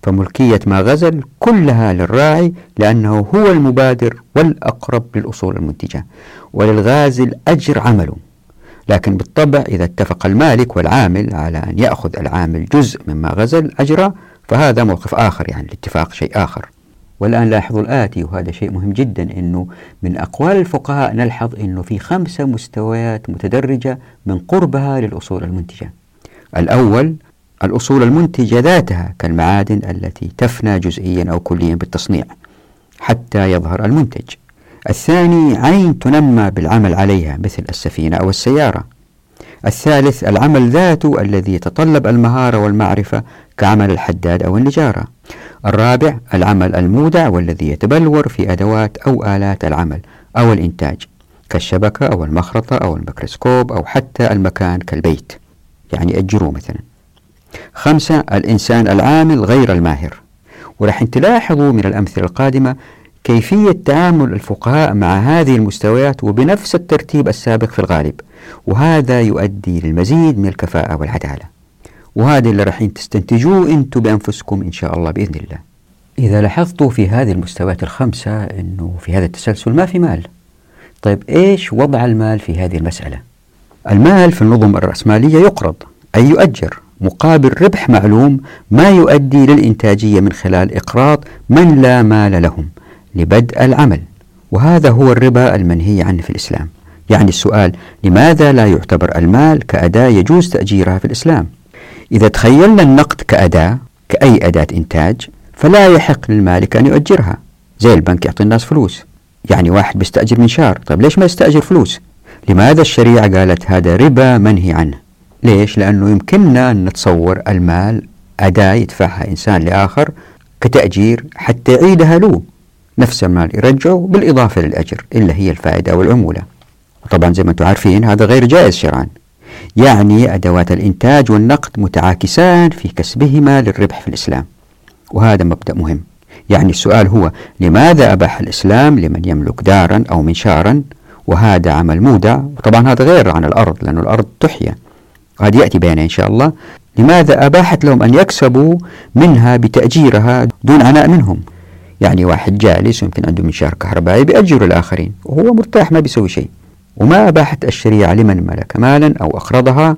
فملكية ما غزل كلها للراعي لأنه هو المبادر والأقرب للأصول المنتجة وللغازل أجر عمله. لكن بالطبع إذا اتفق المالك والعامل على أن يأخذ العامل جزء مما غزل أجره فهذا موقف آخر يعني الاتفاق شيء آخر. والآن لاحظوا الآتي وهذا شيء مهم جدا أنه من أقوال الفقهاء نلحظ أنه في خمسة مستويات متدرجة من قربها للأصول المنتجة. الأول الأصول المنتجة ذاتها كالمعادن التي تفنى جزئيا أو كليا بالتصنيع حتى يظهر المنتج. الثاني عين تنمى بالعمل عليها مثل السفينة أو السيارة. الثالث العمل ذاته الذي يتطلب المهارة والمعرفة كعمل الحداد أو النجارة. الرابع العمل المودع والذي يتبلور في أدوات أو آلات العمل أو الإنتاج كالشبكة أو المخرطة أو الميكروسكوب أو حتى المكان كالبيت يعني أجروه مثلا. خمسة الإنسان العامل غير الماهر. ورح تلاحظوا من الأمثلة القادمة كيفية تعامل الفقهاء مع هذه المستويات وبنفس الترتيب السابق في الغالب وهذا يؤدي للمزيد من الكفاءة والعدالة. وهذا اللي راح تستنتجوه أنتم بأنفسكم إن شاء الله بإذن الله. إذا لاحظتوا في هذه المستويات الخمسة أنه في هذا التسلسل ما في مال. طيب إيش وضع المال في هذه المسألة؟ المال في النظم الرأسمالية يقرض أي يؤجر. مقابل ربح معلوم ما يؤدي للإنتاجية من خلال إقراض من لا مال لهم. لبدء العمل. وهذا هو الربا المنهي عنه في الإسلام. يعني السؤال لماذا لا يعتبر المال كأداة يجوز تأجيرها في الإسلام؟ إذا تخيلنا النقد كأداة كأي أداة إنتاج فلا يحق للمالك أن يؤجرها. زي البنك يعطي الناس فلوس. يعني واحد بيستأجر منشار طيب ليش ما يستأجر فلوس؟ لماذا الشريعة قالت هذا ربا منهي عنه؟ ليش؟ لأنه يمكننا أن نتصور المال أداة يدفعها إنسان لآخر كتأجير حتى يعيدها له. نفس المال يرجعه بالإضافة للأجر إلا هي الفائدة والعمولة. وطبعا زي ما أنتم عارفين هذا غير جائز شرعا. يعني أدوات الإنتاج والنقد متعاكسان في كسبهما للربح في الإسلام. وهذا مبدأ مهم. يعني السؤال هو لماذا أباح الإسلام لمن يملك دارا أو منشارا؟ وهذا عمل مودع. وطبعا هذا غير عن الأرض لأن الأرض تحيا. وهذا يأتي بيانه إن شاء الله لماذا أباحت لهم أن يكسبوا منها بتأجيرها دون عناء منهم. يعني واحد جالس يمكن عنده منشار كهربائي بيأجر الآخرين وهو مرتاح ما بيسوي شيء. وما أباحت الشريعة لمن ملك مالا أو أقرضها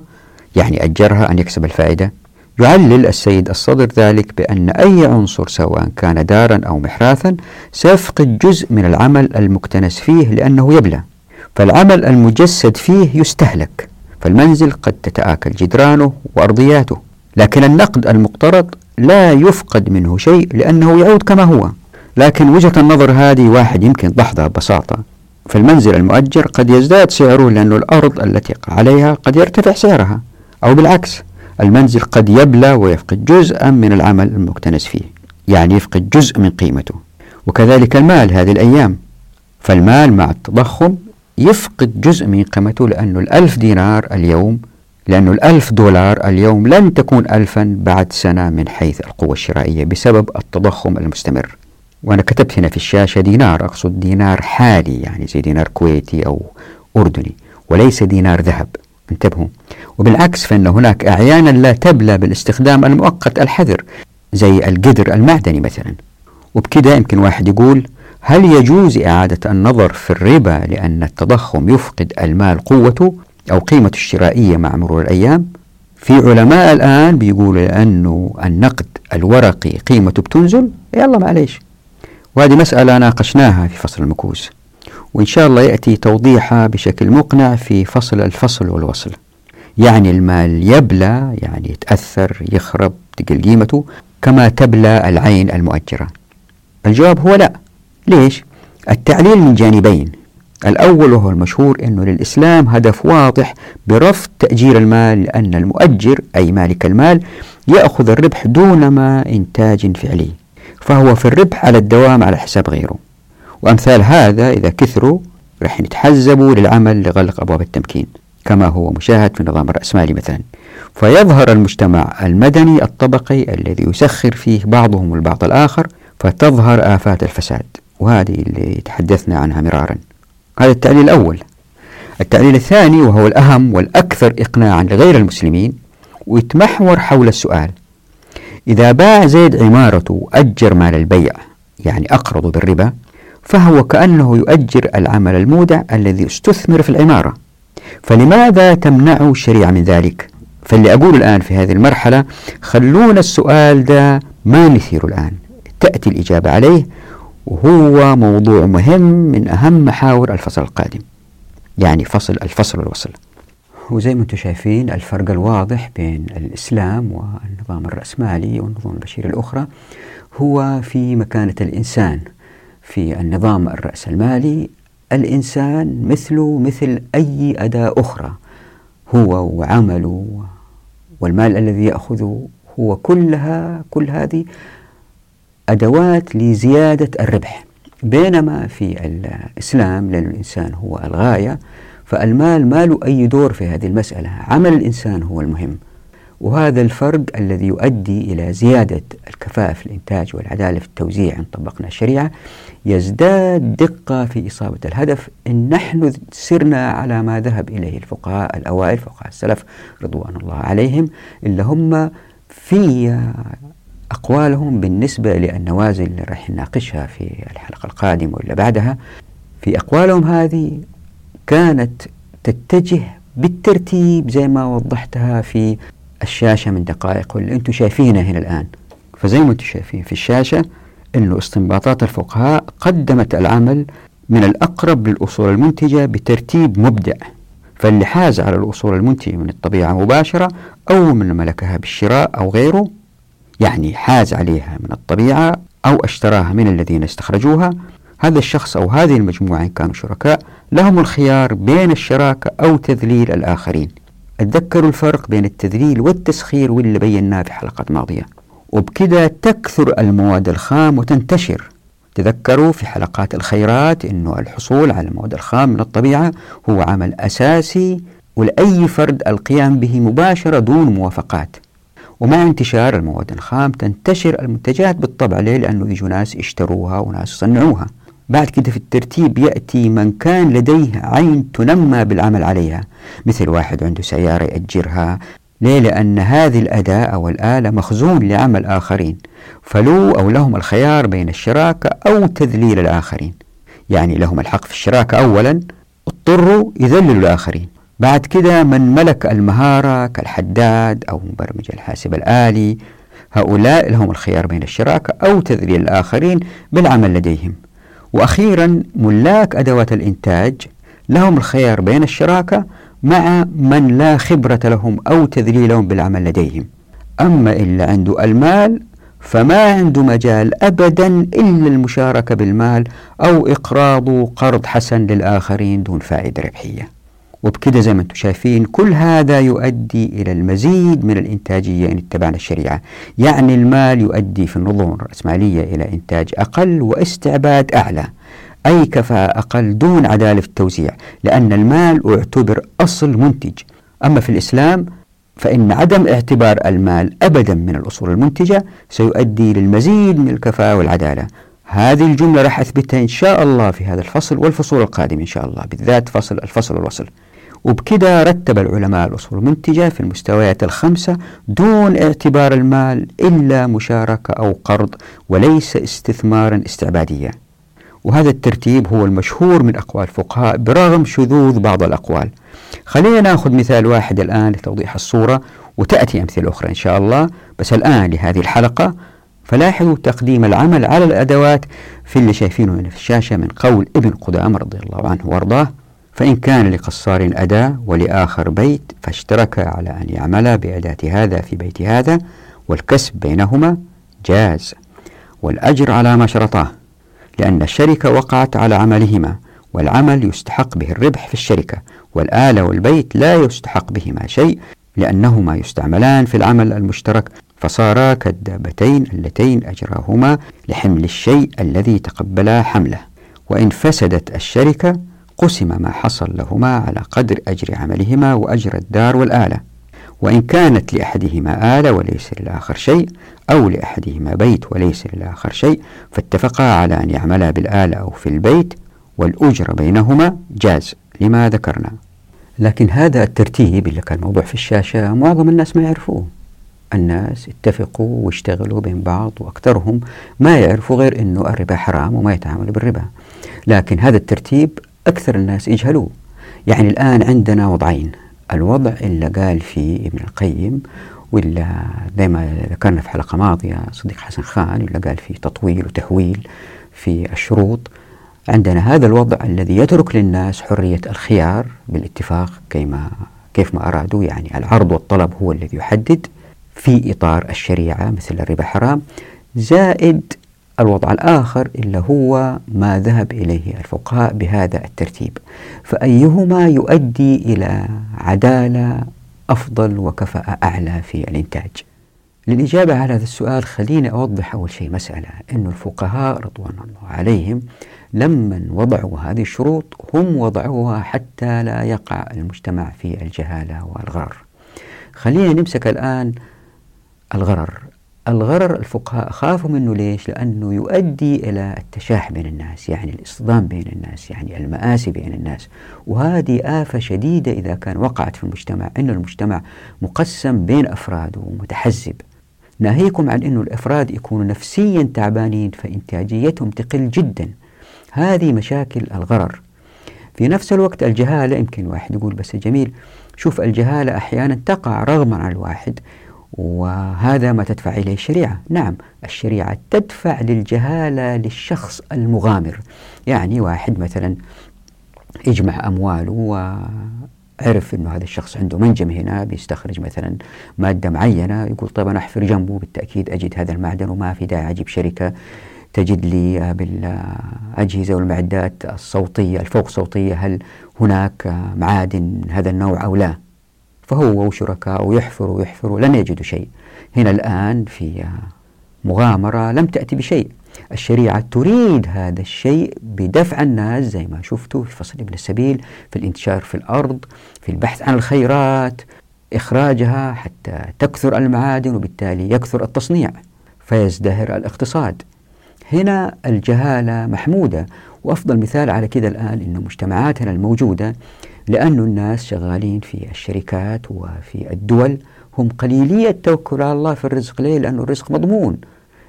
يعني أجرها أن يكسب الفائدة. يعلل السيد الصدر ذلك بأن أي عنصر سواء كان دارا أو محراثا سيفقد جزء من العمل المكتنس فيه لأنه يبلى. فالعمل المجسد فيه يستهلك. فالمنزل قد تتآكل جدرانه وأرضياته. لكن النقد المقترض لا يفقد منه شيء لأنه يعود كما هو. لكن وجهة النظر هذه واحد يمكن ضحضها ببساطة فالمنزل المؤجر قد يزداد سعره لأن الأرض التي عليها قد يرتفع سعرها. أو بالعكس المنزل قد يبلى ويفقد جزءا من العمل المكتنس فيه يعني يفقد جزء من قيمته. وكذلك المال هذه الأيام. فالمال مع التضخم يفقد جزء من قيمته لأنه الألف دينار اليوم لأنه الألف دولار اليوم لن تكون ألفا بعد سنة من حيث القوة الشرائية بسبب التضخم المستمر. وأنا كتبت هنا في الشاشة دينار أقصد دينار حالي يعني زي دينار كويتي أو أردني وليس دينار ذهب. انتبهوا. وبالعكس فإن هناك أعيانا لا تبلى بالاستخدام المؤقت الحذر زي القدر المعدني مثلا. وبكده يمكن واحد يقول هل يجوز إعادة النظر في الربا لأن التضخم يفقد المال قوته أو قيمته الشرائية مع مرور الأيام؟ في علماء الآن بيقولوا لأنه النقد الورقي قيمته بتنزل. يلا معليش. وهذه مسألة ناقشناها في فصل المكوس وإن شاء الله يأتي توضيحها بشكل مقنع في فصل الفصل والوصل. يعني المال يبلى يعني يتأثر يخرب تقل قيمته كما تبلى العين المؤجرة. الجواب هو لا. ليش؟ التعليل من جانبين. الأول وهو المشهور أنه للإسلام هدف واضح برفض تأجير المال لأن المؤجر أي مالك المال يأخذ الربح دون ما إنتاج فعلي. فهو في الربح على الدوام على حساب غيره. وأمثال هذا إذا كثروا رح يتحزبوا للعمل لغلق أبواب التمكين كما هو مشاهد في النظام الرأسمالي مثلا. فيظهر المجتمع المدني الطبقي الذي يسخر فيه بعضهم البعض الآخر فتظهر آفات الفساد. وهذه اللي تحدثنا عنها مرارا. هذا التعليل الأول. التعليل الثاني وهو الأهم والأكثر إقناعا لغير المسلمين ويتمحور حول السؤال إذا باع زيد عمارته وأجر مال البيع يعني أقرض بالربا فهو كأنه يؤجر العمل المودع الذي استثمر في العمارة. فلماذا تمنع الشريعة من ذلك؟ فاللي أقول الآن في هذه المرحلة خلونا السؤال ده ما نثيره الآن. تأتي الإجابة عليه وهو موضوع مهم من أهم محاور الفصل القادم يعني فصل الفصل والوصل وزي ما أنتم شايفين الفرق الواضح بين الإسلام والنظام الرأسمالي والنظام البشري الأخرى هو في مكانة الإنسان. في النظام الرأسمالي الإنسان مثله مثل أي أداة أخرى هو وعمله والمال الذي يأخذه هو كلها كل هذه أدوات لزيادة الربح. بينما في الإسلام لأن الإنسان هو الغاية فالمال ما له أي دور في هذه المسألة. عمل الإنسان هو المهم. وهذا الفرق الذي يؤدي إلى زيادة الكفاءة في الإنتاج والعدالة في التوزيع إن طبقنا الشريعة. يزداد دقة في إصابة الهدف. إن نحن سرنا على ما ذهب إليه الفقهاء الأوائل فقهاء السلف رضوان الله عليهم اللي هم في أقوالهم بالنسبة للنوازل اللي راح نناقشها في الحلقة القادمة ولا بعدها في أقوالهم هذه كانت تتجه بالترتيب زي ما وضحتها في الشاشة من دقائق واللي أنتم شايفينها هنا الآن. فزي ما أنتم شايفين في الشاشة أنه استنباطات الفقهاء قدمت العمل من الأقرب للأصول المنتجة بترتيب مبدع. فاللي حاز على الأصول المنتجة من الطبيعة مباشرة أو من ملكها بالشراء أو غيره يعني حاز عليها من الطبيعة أو اشتراها من الذين استخرجوها هذا الشخص أو هذه المجموعة إن كانوا شركاء لهم الخيار بين الشراكة أو تذليل الآخرين. أتذكروا الفرق بين التذليل والتسخير واللي بيناه في حلقات ماضية. وبكده تكثر المواد الخام وتنتشر. تذكروا في حلقات الخيرات أنه الحصول على المواد الخام من الطبيعة هو عمل أساسي ولأي فرد القيام به مباشرة دون موافقات. ومع انتشار المواد الخام تنتشر المنتجات بالطبع ليه؟ لأنه يجوا ناس يشتروها وناس يصنعوها. بعد كده في الترتيب يأتي من كان لديه عين تنمى بالعمل عليها. مثل واحد عنده سيارة يأجرها. ليه؟ لأن هذه الأداة أو الآلة مخزون لعمل آخرين. فلو أو لهم الخيار بين الشراكة أو تذليل الآخرين. يعني لهم الحق في الشراكة أولا اضطروا يذللوا الآخرين. بعد كده من ملك المهارة كالحداد أو مبرمج الحاسب الآلي هؤلاء لهم الخيار بين الشراكة أو تذليل الآخرين بالعمل لديهم. وأخيرا ملاك أدوات الإنتاج لهم الخيار بين الشراكة مع من لا خبرة لهم أو تذليلهم بالعمل لديهم. أما إلا عنده المال فما عنده مجال أبدا إلا المشاركة بالمال أو إقراض قرض حسن للآخرين دون فائدة ربحية. وبكده زي ما أنتم شايفين كل هذا يؤدي إلى المزيد من الإنتاجية إن اتبعنا الشريعة. يعني المال يؤدي في النظم الرأسمالية إلى إنتاج أقل واستعباد أعلى أي كفاءة أقل دون عدالة في التوزيع لأن المال اعتبر أصل منتج. أما في الإسلام فإن عدم اعتبار المال أبدا من الأصول المنتجة سيؤدي للمزيد من الكفاءة والعدالة. هذه الجملة راح أثبتها إن شاء الله في هذا الفصل والفصول القادم إن شاء الله بالذات فصل الفصل والوصل. وبكده رتب العلماء الأصول المنتجة في المستويات الخمسة دون اعتبار المال إلا مشاركة أو قرض وليس استثمارا استعباديا. وهذا الترتيب هو المشهور من أقوال الفقهاء برغم شذوذ بعض الأقوال. خلينا نأخذ مثال واحد الآن لتوضيح الصورة وتأتي أمثلة أخرى إن شاء الله. بس الآن لهذه الحلقة فلاحظوا تقديم العمل على الأدوات في اللي شايفينه في الشاشة من قول ابن قدامة رضي الله عنه وأرضاه. فإن كان لقصار أداة ولآخر بيت فاشتركا على أن يعملا بأداة هذا في بيت هذا والكسب بينهما جاز. والأجر على ما شرطاه لأن الشركة وقعت على عملهما والعمل يستحق به الربح في الشركة والآلة والبيت لا يستحق بهما شيء لأنهما يستعملان في العمل المشترك فصارا كالدابتين اللتين أجراهما لحمل الشيء الذي تقبلا حمله. وإن فسدت الشركة قسم ما حصل لهما على قدر أجر عملهما وأجر الدار والآلة. وإن كانت لأحدهما آلة وليس للآخر شيء أو لأحدهما بيت وليس للآخر شيء فاتفقا على أن يعملا بالآلة أو في البيت والأجر بينهما جاز لما ذكرنا. لكن هذا الترتيب اللي كان موضوع في الشاشة معظم الناس ما يعرفوه. الناس اتفقوا واشتغلوا بين بعض وأكثرهم ما يعرفوا غير أنه الربا حرام وما يتعاملوا بالربا. لكن هذا الترتيب أكثر الناس يجهلوه. يعني الآن عندنا وضعين. الوضع اللي قال فيه ابن القيم ولا زي ما ذكرنا في حلقة ماضية صديق حسن خان اللي قال فيه تطويل وتحويل في الشروط. عندنا هذا الوضع الذي يترك للناس حرية الخيار بالاتفاق كيما كيف ما أرادوا. يعني العرض والطلب هو الذي يحدد في إطار الشريعة مثل الربا حرام. زائد الوضع الآخر اللي هو ما ذهب إليه الفقهاء بهذا الترتيب. فأيهما يؤدي إلى عدالة أفضل وكفاءة أعلى في الإنتاج؟ للإجابة على هذا السؤال خليني أوضح أول شيء مسألة أن الفقهاء رضوان الله عليهم لما وضعوا هذه الشروط هم وضعوها حتى لا يقع المجتمع في الجهالة والغرر. خلينا نمسك الآن الغرر. الغرر الفقهاء خافوا منه ليش؟ لأنه يؤدي إلى التشاح بين الناس يعني الاصطدام بين الناس يعني المآسي بين الناس. وهذه آفة شديدة إذا كان وقعت في المجتمع أن المجتمع مقسم بين أفراد ومتحزب. ناهيكم عن أن الأفراد يكونوا نفسيا تعبانين فإنتاجيتهم تقل جدا. هذه مشاكل الغرر. في نفس الوقت الجهالة يمكن واحد يقول بس جميل شوف الجهالة أحيانا تقع رغما عن الواحد وهذا ما تدفع إليه الشريعة. نعم الشريعة تدفع للجهالة للشخص المغامر. يعني واحد مثلا يجمع أمواله وعرف أنه هذا الشخص عنده منجم هنا بيستخرج مثلا مادة معينة يقول طيب أنا أحفر جنبه بالتأكيد أجد هذا المعدن وما في داعي أجيب شركة تجد لي بالأجهزة والمعدات الصوتية الفوق صوتية هل هناك معادن هذا النوع أو لا؟ فهو وشركاء يحفروا ويحفروا لن يجدوا شيء. هنا الآن في مغامرة لم تأتي بشيء. الشريعة تريد هذا الشيء بدفع الناس زي ما شفتوا في فصل ابن السبيل في الانتشار في الأرض في البحث عن الخيرات إخراجها حتى تكثر المعادن وبالتالي يكثر التصنيع فيزدهر الاقتصاد. هنا الجهالة محمودة وأفضل مثال على كده الآن أن مجتمعاتنا الموجودة لأن الناس شغالين في الشركات وفي الدول هم قليلي التوكل على الله في الرزق. ليه؟ لأن الرزق مضمون.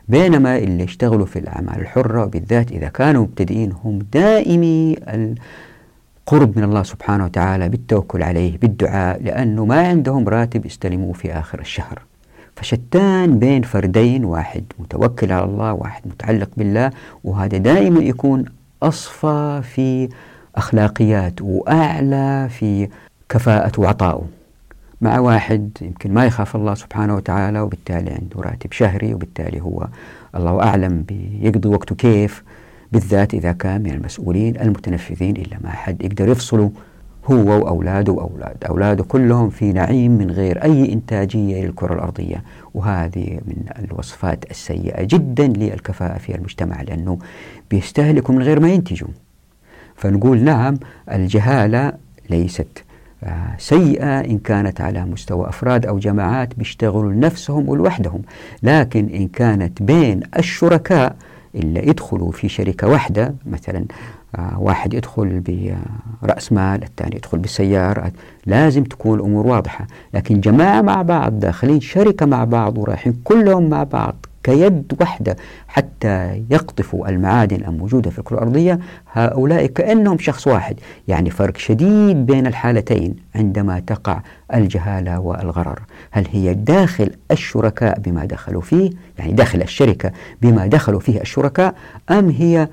بينما اللي يشتغلوا في الأعمال الحرة وبالذات إذا كانوا مبتدئين هم دائمي القرب من الله سبحانه وتعالى بالتوكل عليه بالدعاء لأنه ما عندهم راتب يستلموه في آخر الشهر. فشتان بين فردين واحد متوكل على الله واحد متعلق بالله وهذا دائما يكون أصفى في أخلاقيات وأعلى في كفاءة وعطائه مع واحد يمكن ما يخاف الله سبحانه وتعالى وبالتالي عنده راتب شهري وبالتالي هو الله أعلم بيقضي وقته كيف. بالذات إذا كان من المسؤولين المتنفذين إلا ما حد يقدر يفصله. هو وأولاده وأولاد. أولاده كلهم في نعيم من غير أي إنتاجية للكرة الأرضية. وهذه من الوصفات السيئة جدا للكفاءة في المجتمع لأنه بيستهلكوا من غير ما ينتجوا. فنقول نعم الجهالة ليست آه، سيئة إن كانت على مستوى أفراد أو جماعات بيشتغلوا لنفسهم ولوحدهم. لكن إن كانت بين الشركاء اللي يدخلوا في شركة واحدة مثلا واحد يدخل برأس مال الثاني يدخل بالسيارة. لازم تكون الأمور واضحة. لكن جماعة مع بعض داخلين شركة مع بعض ورايحين كلهم مع بعض كيد وحدة حتى يقطفوا المعادن الموجودة في الكرة الأرضية هؤلاء كأنهم شخص واحد. يعني فرق شديد بين الحالتين عندما تقع الجهالة والغرر. هل هي داخل الشركاء بما دخلوا فيه؟ يعني داخل الشركة بما دخلوا فيه الشركاء أم هي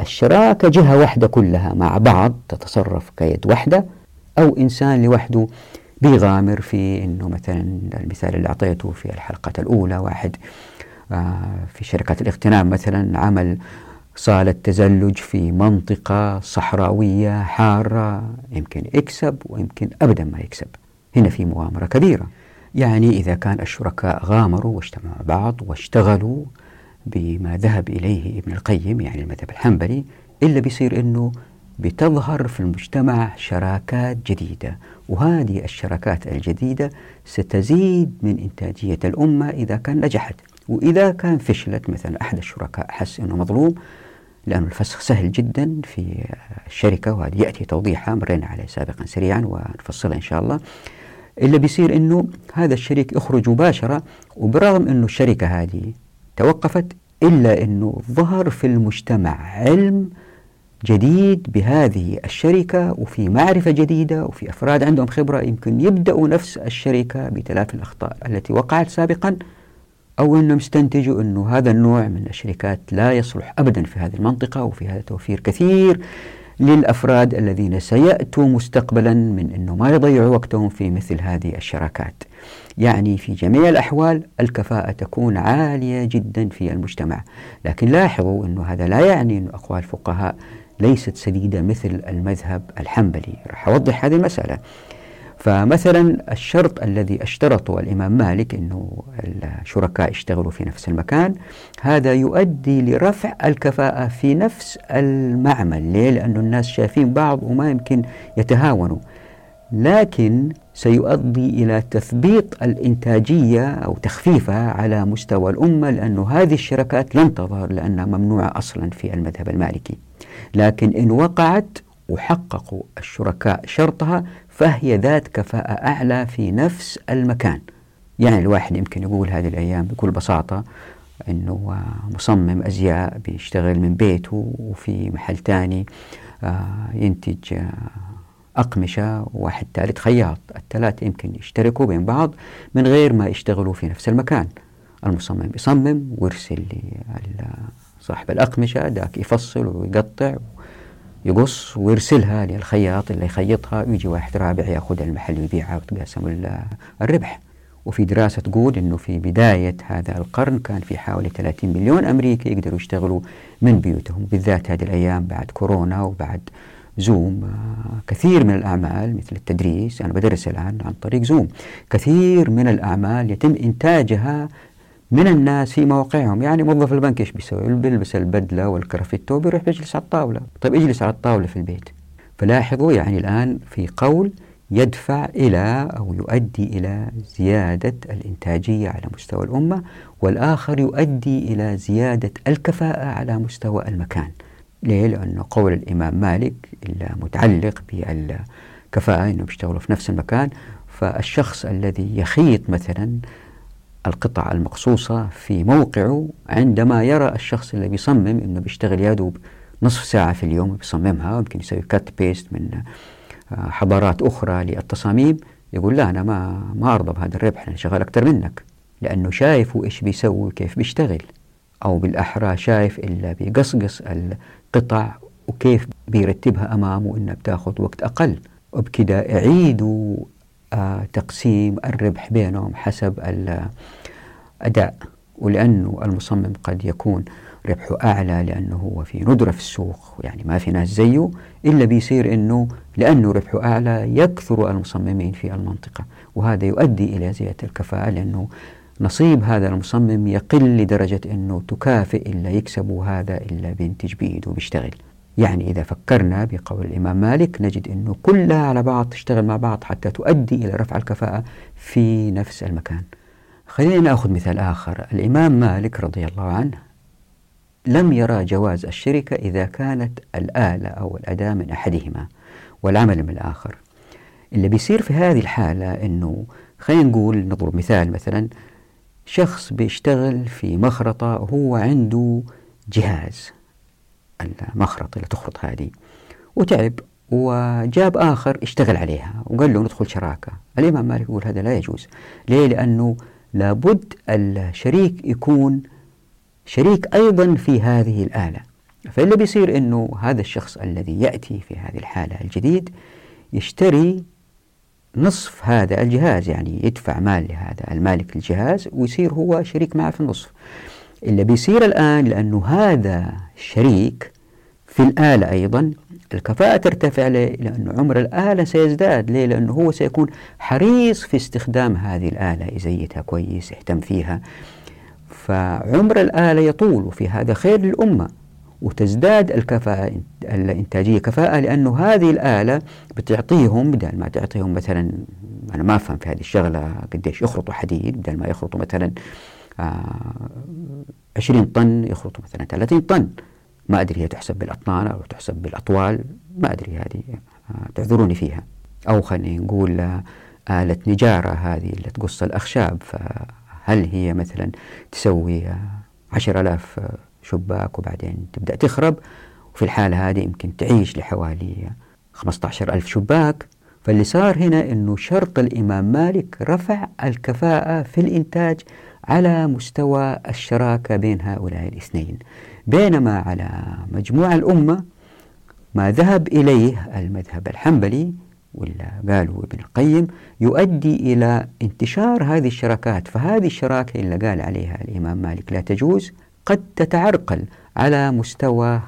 الشراكة جهة واحدة كلها مع بعض تتصرف كيد واحدة أو إنسان لوحده بيغامر في أنه مثلا المثال اللي أعطيته في الحلقة الأولى واحد آه، في شركات الاغتنام مثلا عمل صالة تزلج في منطقة صحراوية حارة يمكن يكسب ويمكن أبدا ما يكسب. هنا في مغامرة كبيرة. يعني إذا كان الشركاء غامروا واجتمعوا بعض واشتغلوا بما ذهب إليه ابن القيم يعني المذهب الحنبلي إلا بيصير أنه بتظهر في المجتمع شراكات جديدة وهذه الشراكات الجديدة ستزيد من إنتاجية الأمة إذا كان نجحت. وإذا كان فشلت مثلا أحد الشركاء حس أنه مظلوم لأن الفسخ سهل جدا في الشركة وهذه يأتي توضيحها مرينا عليه سابقا سريعا ونفصلها إن شاء الله. إلا بيصير أنه هذا الشريك يخرج مباشرة وبرغم أنه الشركة هذه توقفت إلا أنه ظهر في المجتمع علم جديد بهذه الشركة وفي معرفة جديدة وفي أفراد عندهم خبرة يمكن يبدأوا نفس الشركة بتلافي الأخطاء التي وقعت سابقا أو أنهم استنتجوا أنه هذا النوع من الشركات لا يصلح أبدا في هذه المنطقة وفي هذا توفير كثير. للأفراد الذين سيأتوا مستقبلا من أنه ما يضيعوا وقتهم في مثل هذه الشراكات. يعني في جميع الأحوال الكفاءة تكون عالية جدا في المجتمع. لكن لاحظوا أنه هذا لا يعني أن أقوال الفقهاء ليست سديدة مثل المذهب الحنبلي. راح أوضح هذه المسألة. فمثلا الشرط الذي أشترطه الإمام مالك أنه الشركاء يشتغلوا في نفس المكان هذا يؤدي لرفع الكفاءة في نفس المعمل. ليه؟ لأن الناس شايفين بعض وما يمكن يتهاونوا. لكن سيؤدي إلى تثبيط الإنتاجية أو تخفيفها على مستوى الأمة لأن هذه الشركات لن تظهر لأنها ممنوعة أصلا في المذهب المالكي. لكن إن وقعت وحققوا الشركاء شرطها فهي ذات كفاءة أعلى في نفس المكان. يعني الواحد يمكن يقول هذه الأيام بكل بساطة أنه مصمم أزياء بيشتغل من بيته وفي محل تاني آه، ينتج آه، أقمشة وواحد ثالث خياط. الثلاثة يمكن يشتركوا بين بعض من غير ما يشتغلوا في نفس المكان. المصمم يصمم ويرسل لصاحب الأقمشة ذاك يفصل ويقطع يقص ويرسلها للخياط اللي يخيطها ويجي واحد رابع ياخذ المحل ويبيعها وتقاسم الربح. وفي دراسة تقول أنه في بداية هذا القرن كان في حوالي 30 مليون أمريكي يقدروا يشتغلوا من بيوتهم. بالذات هذه الأيام بعد كورونا وبعد زوم آه، كثير من الأعمال مثل التدريس. أنا بدرس الآن عن طريق زوم. كثير من الأعمال يتم إنتاجها من الناس في مواقعهم يعني موظف البنك إيش بيسوي؟ بيلبس البدلة والكرافتو وبيروح بيجلس على الطاولة. طيب اجلس على الطاولة في البيت. فلاحظوا يعني الآن في قول يدفع إلى أو يؤدي إلى زيادة الإنتاجية على مستوى الأمة والآخر يؤدي إلى زيادة الكفاءة على مستوى المكان. ليه؟ لأنه قول الإمام مالك المتعلق بالكفاءة أنه بيشتغلوا في نفس المكان. فالشخص الذي يخيط مثلا القطع المقصوصة في موقعه عندما يرى الشخص اللي بيصمم إنه بيشتغل يدوب نصف ساعة في اليوم بيصممها يمكن يسوي كات بيست من آه، حضارات أخرى للتصاميم يقول لا أنا ما ما أرضى بهذا الربح أنا شغال أكثر منك لأنه شايف إيش بيسوي كيف بيشتغل أو بالأحرى شايف إلا بيقصقص القطع وكيف بيرتبها أمامه إنها بتاخذ وقت أقل. وبكده يعيدوا آه، تقسيم الربح بينهم حسب الأداء ولأنه المصمم قد يكون ربحه أعلى لأنه هو في ندرة في السوق يعني ما في ناس زيه إلا بيصير أنه لأنه ربحه أعلى يكثر المصممين في المنطقة وهذا يؤدي إلى زيادة الكفاءة لأنه نصيب هذا المصمم يقل لدرجة أنه تكافئ إلا يكسبوا هذا إلا بينتج بإيده وبيشتغل يعني إذا فكرنا بقول الإمام مالك نجد أنه كلها على بعض تشتغل مع بعض حتى تؤدي إلى رفع الكفاءة في نفس المكان. خلينا نأخذ مثال آخر. الإمام مالك رضي الله عنه لم يرى جواز الشركة إذا كانت الآلة أو الأداة من أحدهما والعمل من الآخر. اللي بيصير في هذه الحالة أنه خلينا نقول نضرب مثال مثلا شخص بيشتغل في مخرطة هو عنده جهاز. المخرطة اللي تخرط هذه. وتعب وجاب آخر اشتغل عليها وقال له ندخل شراكة. الإمام مالك يقول هذا لا يجوز. ليه؟ لأنه لابد الشريك يكون شريك أيضا في هذه الآلة. فاللي بيصير أنه هذا الشخص الذي يأتي في هذه الحالة الجديد يشتري نصف هذا الجهاز يعني يدفع مال لهذا المالك الجهاز ويصير هو شريك معه في النصف. اللي بيصير الآن لأنه هذا الشريك في الآلة أيضا. الكفاءة ترتفع ليه؟ لأنه عمر الآلة سيزداد. ليه؟ لأنه هو سيكون حريص في استخدام هذه الآلة. يزيتها كويس يهتم فيها. فعمر الآلة يطول وفي هذا خير للأمة. وتزداد الكفاءة الإنتاجية كفاءة لأنه هذه الآلة بتعطيهم بدل ما تعطيهم مثلا أنا ما أفهم في هذه الشغلة قديش يخرطوا حديد بدل ما يخرطوا مثلا آه 20 طن يخرطوا مثلا 30 طن. ما أدري هي تحسب بالأطنان أو تحسب بالأطوال ما أدري هذه آه، تعذروني فيها. أو خلينا نقول آلة نجارة هذه اللي تقص الأخشاب. فهل هي مثلا تسوي عشر ألاف شباك وبعدين تبدأ تخرب؟ وفي الحالة هذه يمكن تعيش لحوالي 15 ألف شباك. فاللي صار هنا أنه شرط الإمام مالك رفع الكفاءة في الإنتاج على مستوى الشراكة بين هؤلاء الاثنين. بينما على مجموع الأمة ما ذهب إليه المذهب الحنبلي ولا قالوا ابن القيم يؤدي إلى انتشار هذه الشراكات. فهذه الشراكة اللي قال عليها الإمام مالك لا تجوز قد تتعرقل على مستوى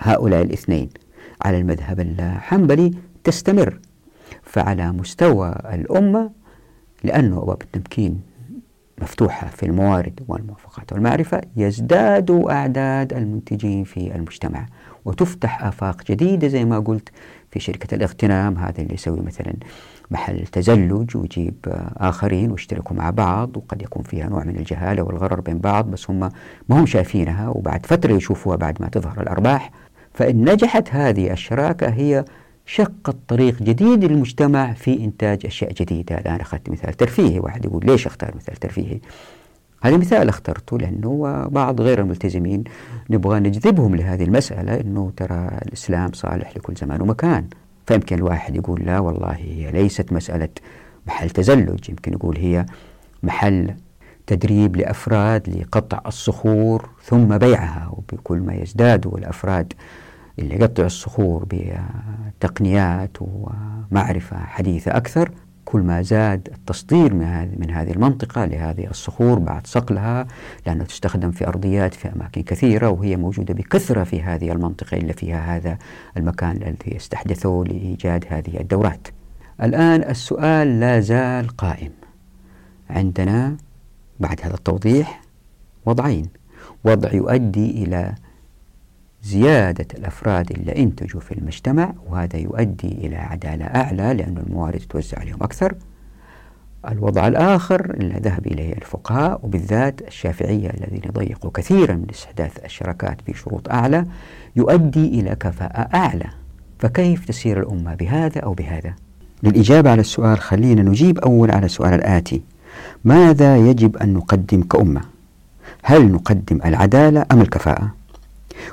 هؤلاء الاثنين. على المذهب الحنبلي تستمر فعلى مستوى الأمة لأنه أبواب التمكين مفتوحة في الموارد والموافقات والمعرفة يزداد أعداد المنتجين في المجتمع. وتفتح آفاق جديدة زي ما قلت في شركة الاغتنام. هذا اللي يسوي مثلا محل تزلج ويجيب آخرين ويشتركوا مع بعض وقد يكون فيها نوع من الجهالة والغرر بين بعض بس هم ما هم شايفينها وبعد فترة يشوفوها بعد ما تظهر الأرباح. فإن نجحت هذه الشراكة هي شقت طريق جديد للمجتمع في إنتاج أشياء جديدة. الآن أخذت مثال ترفيهي واحد يقول ليش أختار مثال ترفيهي؟ هذا مثال اخترته لأنه بعض غير الملتزمين نبغى نجذبهم لهذه المسألة أنه ترى الإسلام صالح لكل زمان ومكان. فيمكن الواحد يقول لا والله هي ليست مسألة محل تزلج يمكن يقول هي محل تدريب لأفراد لقطع الصخور ثم بيعها وبكل ما يزداد الأفراد اللي يقطع الصخور بتقنيات ومعرفة حديثة أكثر كل ما زاد التصدير من هذه من هذه المنطقة لهذه الصخور بعد صقلها لأنه تستخدم في أرضيات في أماكن كثيرة وهي موجودة بكثرة في هذه المنطقة اللي فيها هذا المكان الذي استحدثه لإيجاد هذه الدورات. الآن السؤال لا زال قائم. عندنا بعد هذا التوضيح وضعين، وضع يؤدي إلى زيادة الأفراد اللي إنتجوا في المجتمع وهذا يؤدي إلى عدالة أعلى لأن الموارد تتوزع عليهم أكثر الوضع الآخر اللي ذهب إليه الفقهاء وبالذات الشافعية الذين يضيقوا كثيرا من استحداث الشراكات بشروط أعلى يؤدي إلى كفاءة أعلى فكيف تسير الأمة بهذا أو بهذا؟ للإجابة على السؤال خلينا نجيب أول على السؤال الآتي ماذا يجب أن نقدم كأمة؟ هل نقدم العدالة أم الكفاءة؟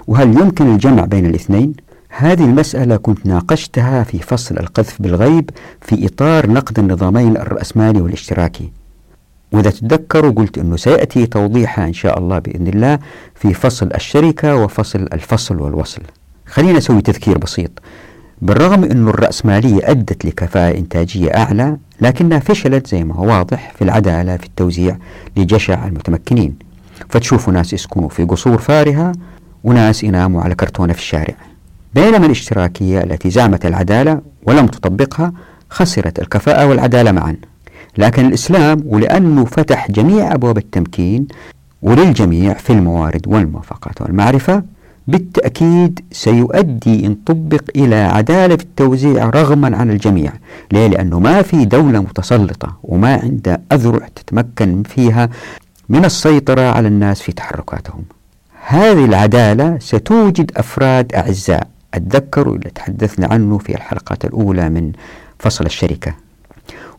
وهل يمكن الجمع بين الاثنين؟ هذه المسألة كنت ناقشتها في فصل القذف بالغيب في إطار نقد النظامين الرأسمالي والاشتراكي. وإذا تتذكروا قلت أنه سيأتي توضيحها إن شاء الله بإذن الله في فصل الشركة وفصل الفصل والوصل. خلينا نسوي تذكير بسيط. بالرغم أن الرأسمالية أدت لكفاءة إنتاجية أعلى لكنها فشلت زي ما هو واضح في العدالة في التوزيع لجشع المتمكنين. فتشوفوا ناس يسكنوا في قصور فارهة وناس يناموا على كرتونة في الشارع. بينما الاشتراكية التي زعمت العدالة ولم تطبقها خسرت الكفاءة والعدالة معا. لكن الإسلام ولأنه فتح جميع أبواب التمكين وللجميع في الموارد والموافقات والمعرفة بالتأكيد سيؤدي إن طبق إلى عدالة في التوزيع رغما عن الجميع. ليه؟ لأنه ما في دولة متسلطة وما عندها أذرع تتمكن فيها من السيطرة على الناس في تحركاتهم. هذه العدالة ستوجد أفراد أعزاء. أتذكروا اللي تحدثنا عنه في الحلقات الأولى من فصل الشركة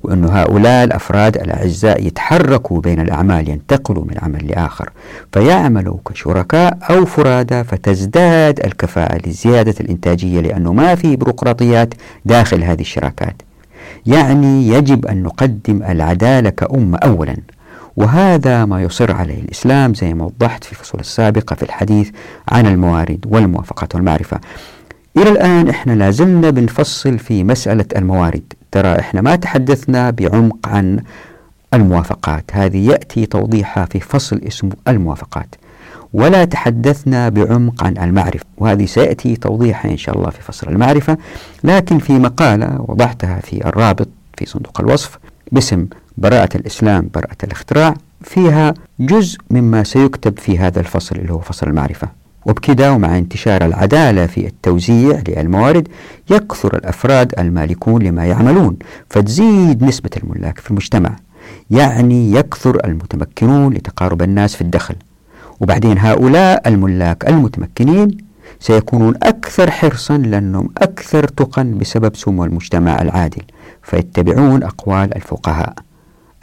وأن هؤلاء الأفراد الأعزاء يتحركوا بين الأعمال ينتقلوا من عمل لآخر فيعملوا كشركاء أو فرادى فتزداد الكفاءة لزيادة الإنتاجية لأنه ما في بيروقراطيات داخل هذه الشراكات. يعني يجب أن نقدم العدالة كأمة أولا. وهذا ما يصر عليه الإسلام زي ما وضحت في الفصول السابقة في الحديث عن الموارد والموافقات والمعرفة. إلى الآن إحنا لازلنا بنفصل في مسألة الموارد. ترى إحنا ما تحدثنا بعمق عن الموافقات. هذه يأتي توضيحها في فصل اسمه الموافقات. ولا تحدثنا بعمق عن المعرفة. وهذه سيأتي توضيحها إن شاء الله في فصل المعرفة. لكن في مقالة وضعتها في الرابط في صندوق الوصف باسم براءة الإسلام براءة الاختراع فيها جزء مما سيكتب في هذا الفصل اللي هو فصل المعرفة. وبكذا ومع انتشار العدالة في التوزيع للموارد يكثر الأفراد المالكون لما يعملون فتزيد نسبة الملاك في المجتمع. يعني يكثر المتمكنون لتقارب الناس في الدخل. وبعدين هؤلاء الملاك المتمكنين سيكونون أكثر حرصا لأنهم أكثر تقا بسبب سمو المجتمع العادل فيتبعون أقوال الفقهاء.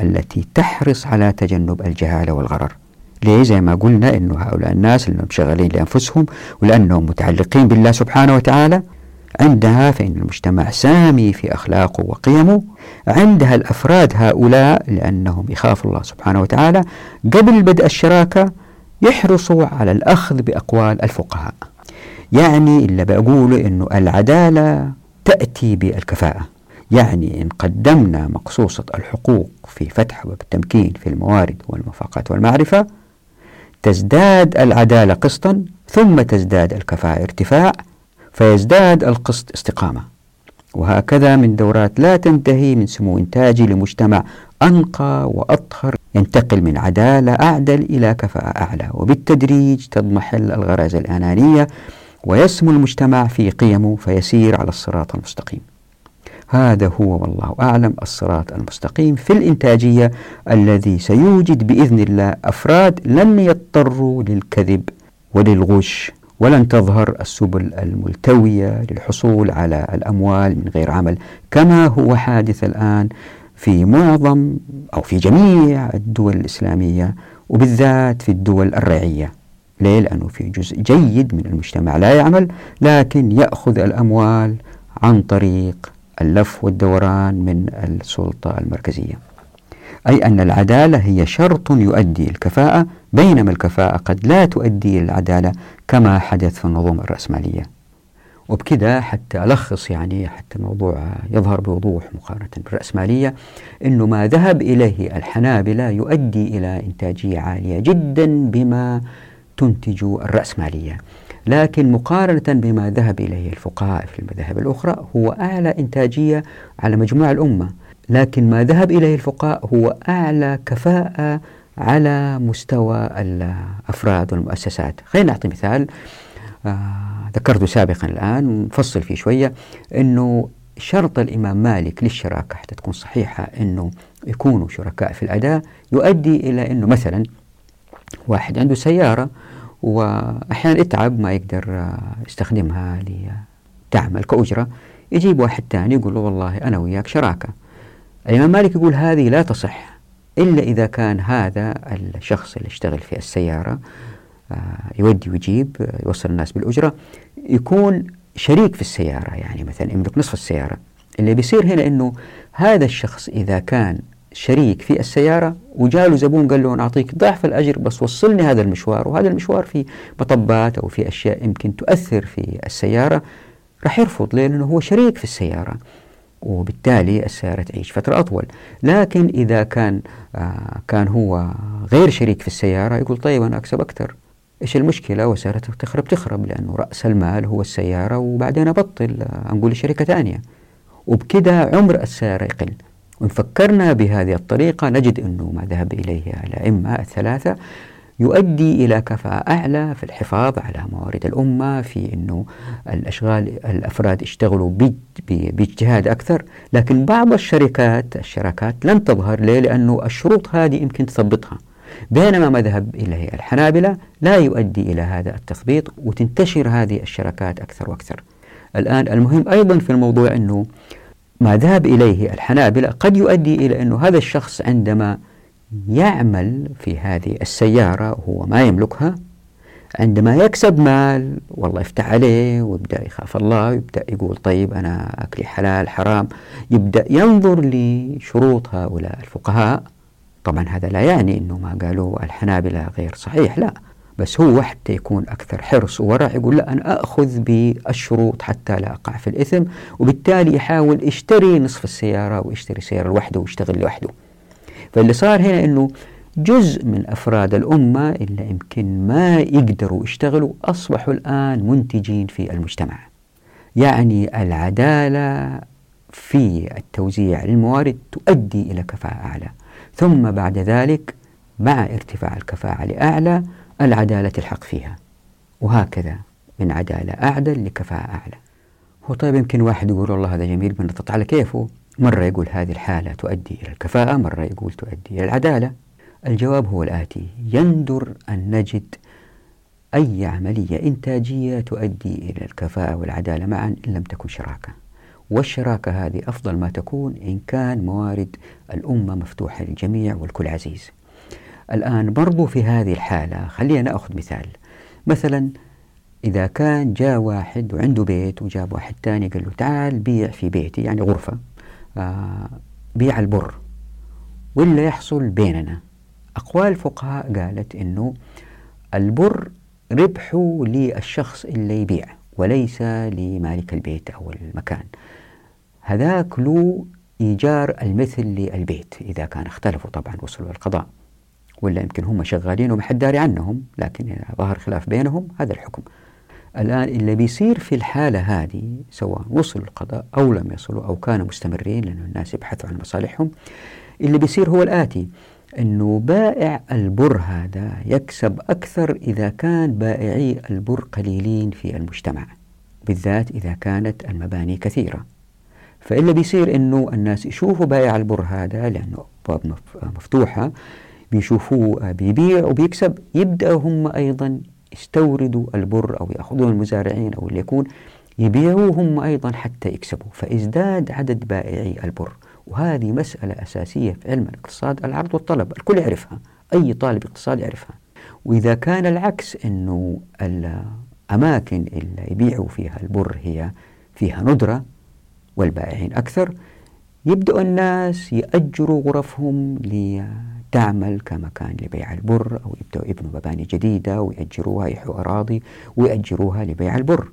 التي تحرص على تجنب الجهالة والغرر. ليه؟ زي ما قلنا أنه هؤلاء الناس اللي مشغلين لأنفسهم ولأنهم متعلقين بالله سبحانه وتعالى عندها فإن المجتمع سامي في أخلاقه وقيمه عندها الأفراد هؤلاء لأنهم يخافوا الله سبحانه وتعالى قبل بدء الشراكة يحرصوا على الأخذ بأقوال الفقهاء. يعني اللي بقوله أنه العدالة تأتي بالكفاءة. يعني إن قدمنا مقصوصة الحقوق في فتح والتمكين في الموارد والمفاقات والمعرفة تزداد العدالة قسطا ثم تزداد الكفاءة ارتفاع فيزداد القسط استقامة. وهكذا من دورات لا تنتهي من سمو إنتاجي لمجتمع أنقى وأطهر ينتقل من عدالة أعدل إلى كفاءة أعلى. وبالتدريج تضمحل الغرائز الأنانية ويسمو المجتمع في قيمه فيسير على الصراط المستقيم. هذا هو والله أعلم الصراط المستقيم في الإنتاجية الذي سيوجد بإذن الله أفراد لن يضطروا للكذب وللغش ولن تظهر السبل الملتوية للحصول على الأموال من غير عمل كما هو حادث الآن في معظم أو في جميع الدول الإسلامية وبالذات في الدول الرعية ليه؟ لأنه في جزء جيد من المجتمع لا يعمل لكن يأخذ الأموال عن طريق اللف والدوران من السلطة المركزية. أي أن العدالة هي شرط يؤدي الكفاءة بينما الكفاءة قد لا تؤدي العدالة كما حدث في النظم الرأسمالية. وبكذا حتى ألخص يعني حتى الموضوع يظهر بوضوح مقارنة بالرأسمالية أنه ما ذهب إليه الحنابلة يؤدي إلى إنتاجية عالية جدا بما تنتج الرأسمالية. لكن مقارنة بما ذهب إليه الفقهاء في المذاهب الأخرى هو أعلى إنتاجية على مجموع الأمة. لكن ما ذهب إليه الفقهاء هو أعلى كفاءة على مستوى الأفراد والمؤسسات. خلينا نعطي مثال آه ذكرته سابقا الآن نفصل فيه شوية أنه شرط الإمام مالك للشراكة حتى تكون صحيحة أنه يكونوا شركاء في الأداء يؤدي إلى أنه مثلا واحد عنده سيارة وأحيانا يتعب ما يقدر آه، يستخدمها لتعمل كأجرة. يجيب واحد ثاني يقول له والله أنا وياك شراكة. الإمام مالك يقول هذه لا تصح إلا إذا كان هذا الشخص اللي يشتغل في السيارة آه، يودي ويجيب آه، يوصل الناس بالأجرة يكون شريك في السيارة. يعني مثلا يملك نصف السيارة. اللي بيصير هنا أنه هذا الشخص إذا كان شريك في السيارة وجاء له زبون قال له أنا أعطيك ضعف الأجر بس وصلني هذا المشوار وهذا المشوار في مطبات أو في أشياء يمكن تؤثر في السيارة راح يرفض لأنه هو شريك في السيارة وبالتالي السيارة تعيش فترة أطول. لكن إذا كان آه كان هو غير شريك في السيارة يقول طيب أنا أكسب أكثر. إيش المشكلة؟ وسيارتك تخرب تخرب لأنه رأس المال هو السيارة وبعدين أبطل آه نقول لشركة ثانية. وبكده عمر السيارة يقل. وإن فكرنا بهذه الطريقة نجد أنه ما ذهب إليه الأئمة الثلاثة يؤدي إلى كفاءة أعلى في الحفاظ على موارد الأمة في أنه الأشغال الأفراد يشتغلوا باجتهاد أكثر. لكن بعض الشركات الشراكات لن تظهر. ليه؟ لأنه الشروط هذه يمكن تثبطها. بينما ما ذهب إليه الحنابلة لا يؤدي إلى هذا التثبيط وتنتشر هذه الشراكات أكثر وأكثر. الآن المهم أيضا في الموضوع أنه ما ذهب إليه الحنابلة قد يؤدي إلى أنه هذا الشخص عندما يعمل في هذه السيارة وهو ما يملكها عندما يكسب مال والله يفتح عليه ويبدأ يخاف الله ويبدأ يقول طيب أنا أكلي حلال حرام يبدأ ينظر لشروط هؤلاء الفقهاء. طبعا هذا لا يعني أنه ما قالوا الحنابلة غير صحيح لا. بس هو حتى يكون أكثر حرص وورع يقول لا أنا أخذ بالشروط حتى لا أقع في الإثم وبالتالي يحاول يشتري نصف السيارة ويشتري سيارة لوحده ويشتغل لوحده. فاللي صار هنا أنه جزء من أفراد الأمة اللي يمكن ما يقدروا يشتغلوا أصبحوا الآن منتجين في المجتمع. يعني العدالة في التوزيع للموارد تؤدي إلى كفاءة أعلى. ثم بعد ذلك مع ارتفاع الكفاءة لأعلى العدالة تلحق فيها. وهكذا من عدالة أعدل لكفاءة أعلى. هو طيب يمكن واحد يقول والله هذا جميل بنطط على كيفه. مرة يقول هذه الحالة تؤدي إلى الكفاءة مرة يقول تؤدي إلى العدالة. الجواب هو الآتي يندر أن نجد أي عملية إنتاجية تؤدي إلى الكفاءة والعدالة معا إن لم تكن شراكة. والشراكة هذه أفضل ما تكون إن كان موارد الأمة مفتوحة للجميع والكل عزيز. الآن برضو في هذه الحالة خلينا نأخذ مثال. مثلا إذا كان جاء واحد وعنده بيت وجاب واحد ثاني قال له تعال بيع في بيتي يعني غرفة آه بيع البر. ولا يحصل بيننا؟ أقوال الفقهاء قالت أنه البر ربحه للشخص اللي يبيع وليس لمالك البيت أو المكان. هذاك له إيجار المثل للبيت إذا كان اختلفوا طبعا وصلوا القضاء ولا يمكن هم شغالين وما حد داري عنهم لكن ظهر خلاف بينهم هذا الحكم. الآن اللي بيصير في الحالة هذه سواء وصلوا القضاء أو لم يصلوا أو كانوا مستمرين لأن الناس يبحثوا عن مصالحهم اللي بيصير هو الآتي أنه بائع البر هذا يكسب أكثر إذا كان بائعي البر قليلين في المجتمع بالذات إذا كانت المباني كثيرة. فإلا بيصير أنه الناس يشوفوا بائع البر هذا لأنه أبواب مفتوحة بيشوفوه بيبيع وبيكسب. يبدأوا هم أيضا يستوردوا البر أو يأخذون المزارعين أو اللي يكون. يبيعوه هم أيضا حتى يكسبوا. فازداد عدد بائعي البر. وهذه مسألة أساسية في علم الاقتصاد العرض والطلب. الكل يعرفها. أي طالب اقتصاد يعرفها. وإذا كان العكس أنه الأماكن اللي يبيعوا فيها البر هي فيها ندرة والبائعين أكثر يبدأ الناس يأجروا غرفهم لتعمل كمكان لبيع البر أو يبدأوا يبنوا مباني جديدة ويأجروها يحوا أراضي ويأجروها لبيع البر.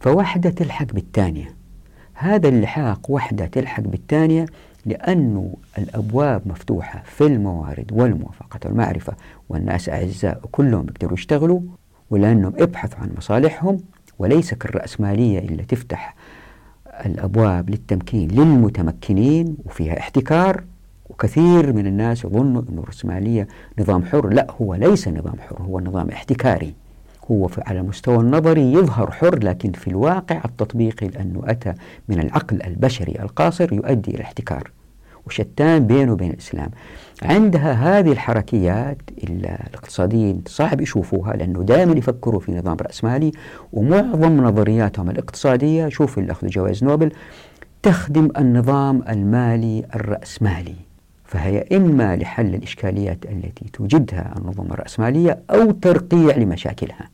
فواحدة تلحق بالثانية هذا اللحاق وحدة تلحق بالثانية لأنه الأبواب مفتوحة في الموارد والموافقة والمعرفة والناس أعزاء كلهم يقدروا يشتغلوا ولأنهم ابحثوا عن مصالحهم وليس كالرأسمالية اللي تفتح الأبواب للتمكين للمتمكنين وفيها احتكار. وكثير من الناس يظنوا أن الرأسمالية نظام حر. لا هو ليس نظام حر هو نظام احتكاري. هو على المستوى النظري يظهر حر لكن في الواقع التطبيقي لأنه أتى من العقل البشري القاصر يؤدي إلى الاحتكار وشتان بينه وبين الإسلام؟ عندها هذه الحركيات الاقتصاديين صعب يشوفوها لأنه دائما يفكروا في نظام رأسمالي ومعظم نظرياتهم الاقتصادية شوف اللي أخذوا جوائز نوبل تخدم النظام المالي الرأسمالي. فهي إما لحل الإشكاليات التي توجدها النظم الرأسمالية أو ترقيع لمشاكلها.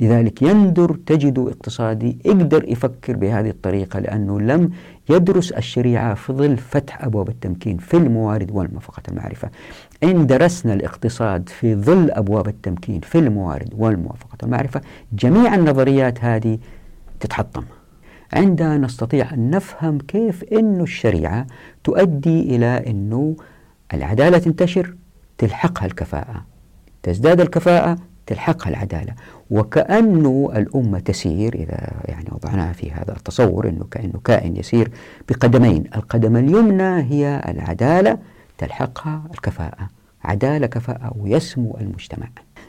لذلك يندر تجد اقتصادي يقدر يفكر بهذه الطريقة لأنه لم يدرس الشريعة في ظل فتح أبواب التمكين في الموارد والمفقة المعرفة. إن درسنا الاقتصاد في ظل أبواب التمكين في الموارد والموافقة المعرفة جميع النظريات هذه تتحطم. عندها نستطيع أن نفهم كيف أن الشريعة تؤدي إلى أنه العدالة تنتشر تلحقها الكفاءة. تزداد الكفاءة تلحقها العدالة. وكأنه الأمة تسير إذا يعني وضعناها في هذا التصور أنه كأنه كائن يسير بقدمين. القدم اليمنى هي العدالة تلحقها الكفاءة. عدالة كفاءة ويسمو المجتمع.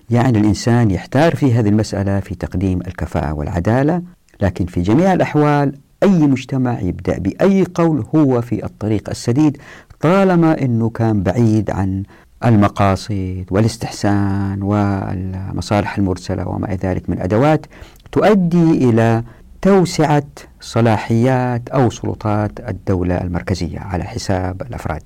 يعني الإنسان يحتار في هذه المسألة في تقديم الكفاءة والعدالة لكن في جميع الأحوال أي مجتمع يبدأ بأي قول هو في الطريق السديد طالما أنه كان بعيد عن المقاصد والاستحسان والمصالح المرسلة وما إلى ذلك من أدوات تؤدي إلى توسعة صلاحيات أو سلطات الدولة المركزية على حساب الأفراد.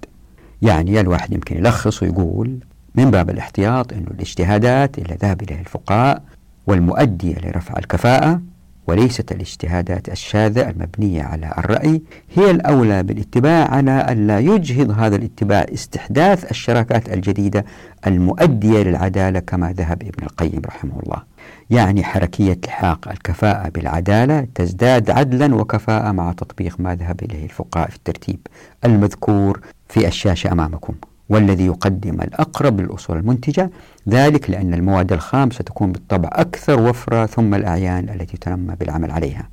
يعني الواحد يمكن يلخص ويقول من باب الاحتياط أن الاجتهادات اللي ذهب إليها الفقهاء والمؤدية لرفع الكفاءة وليست الاجتهادات الشاذة المبنية على الرأي هي الأولى بالاتباع على ألا يجهض هذا الاتباع استحداث الشراكات الجديدة المؤدية للعدالة كما ذهب ابن القيم رحمه الله. يعني حركية الحاق الكفاءة بالعدالة تزداد عدلا وكفاءة مع تطبيق ما ذهب إليه الفقهاء في الترتيب المذكور في الشاشة أمامكم. والذي يقدم الأقرب للأصول المنتجة. ذلك لأن المواد الخام ستكون بالطبع أكثر وفرة ثم الأعيان التي تنمى بالعمل عليها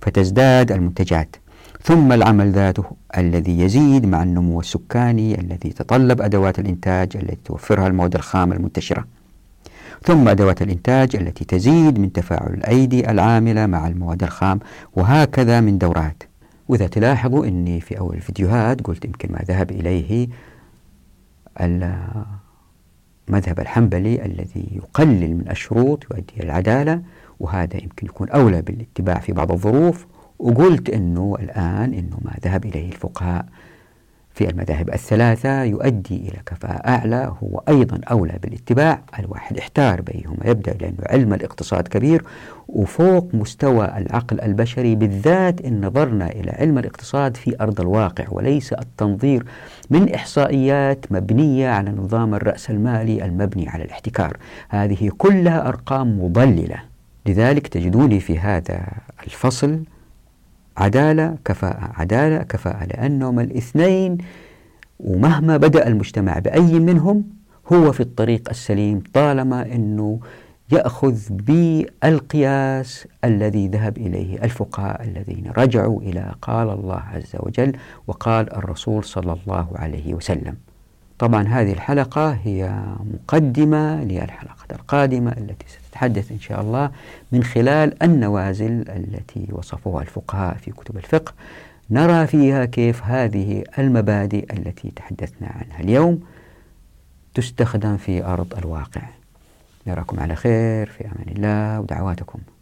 فتزداد المنتجات. ثم العمل ذاته الذي يزيد مع النمو السكاني الذي يتطلب أدوات الإنتاج التي توفرها المواد الخام المنتشرة. ثم أدوات الإنتاج التي تزيد من تفاعل الأيدي العاملة مع المواد الخام وهكذا من دورات. وإذا تلاحظوا أني في أول الفيديوهات قلت يمكن ما ذهب إليه مذهب الحنبلي الذي يقلل من الشروط يؤدي إلى العدالة وهذا يمكن يكون أولى بالاتباع في بعض الظروف. وقلت أنه الآن أنه ما ذهب إليه الفقهاء في المذاهب الثلاثة يؤدي إلى كفاءة أعلى هو أيضا أولى بالاتباع الواحد احتار بينهما يبدأ لأنه علم الاقتصاد كبير وفوق مستوى العقل البشري بالذات إن نظرنا إلى علم الاقتصاد في أرض الواقع وليس التنظير من إحصائيات مبنية على نظام الرأس المالي المبني على الاحتكار. هذه كلها أرقام مضللة. لذلك تجدوني في هذا الفصل عدالة كفاءة عدالة كفاءة لأنهم الاثنين ومهما بدأ المجتمع بأي منهم هو في الطريق السليم طالما أنه يأخذ بالقياس الذي ذهب إليه الفقهاء الذين رجعوا إلى قال الله عز وجل وقال الرسول صلى الله عليه وسلم. طبعا هذه الحلقة هي مقدمة للحلقة القادمة التي ستتحدث إن شاء الله من خلال النوازل التي وصفوها الفقهاء في كتب الفقه. نرى فيها كيف هذه المبادئ التي تحدثنا عنها اليوم تستخدم في أرض الواقع. نراكم على خير في أمان الله ودعواتكم.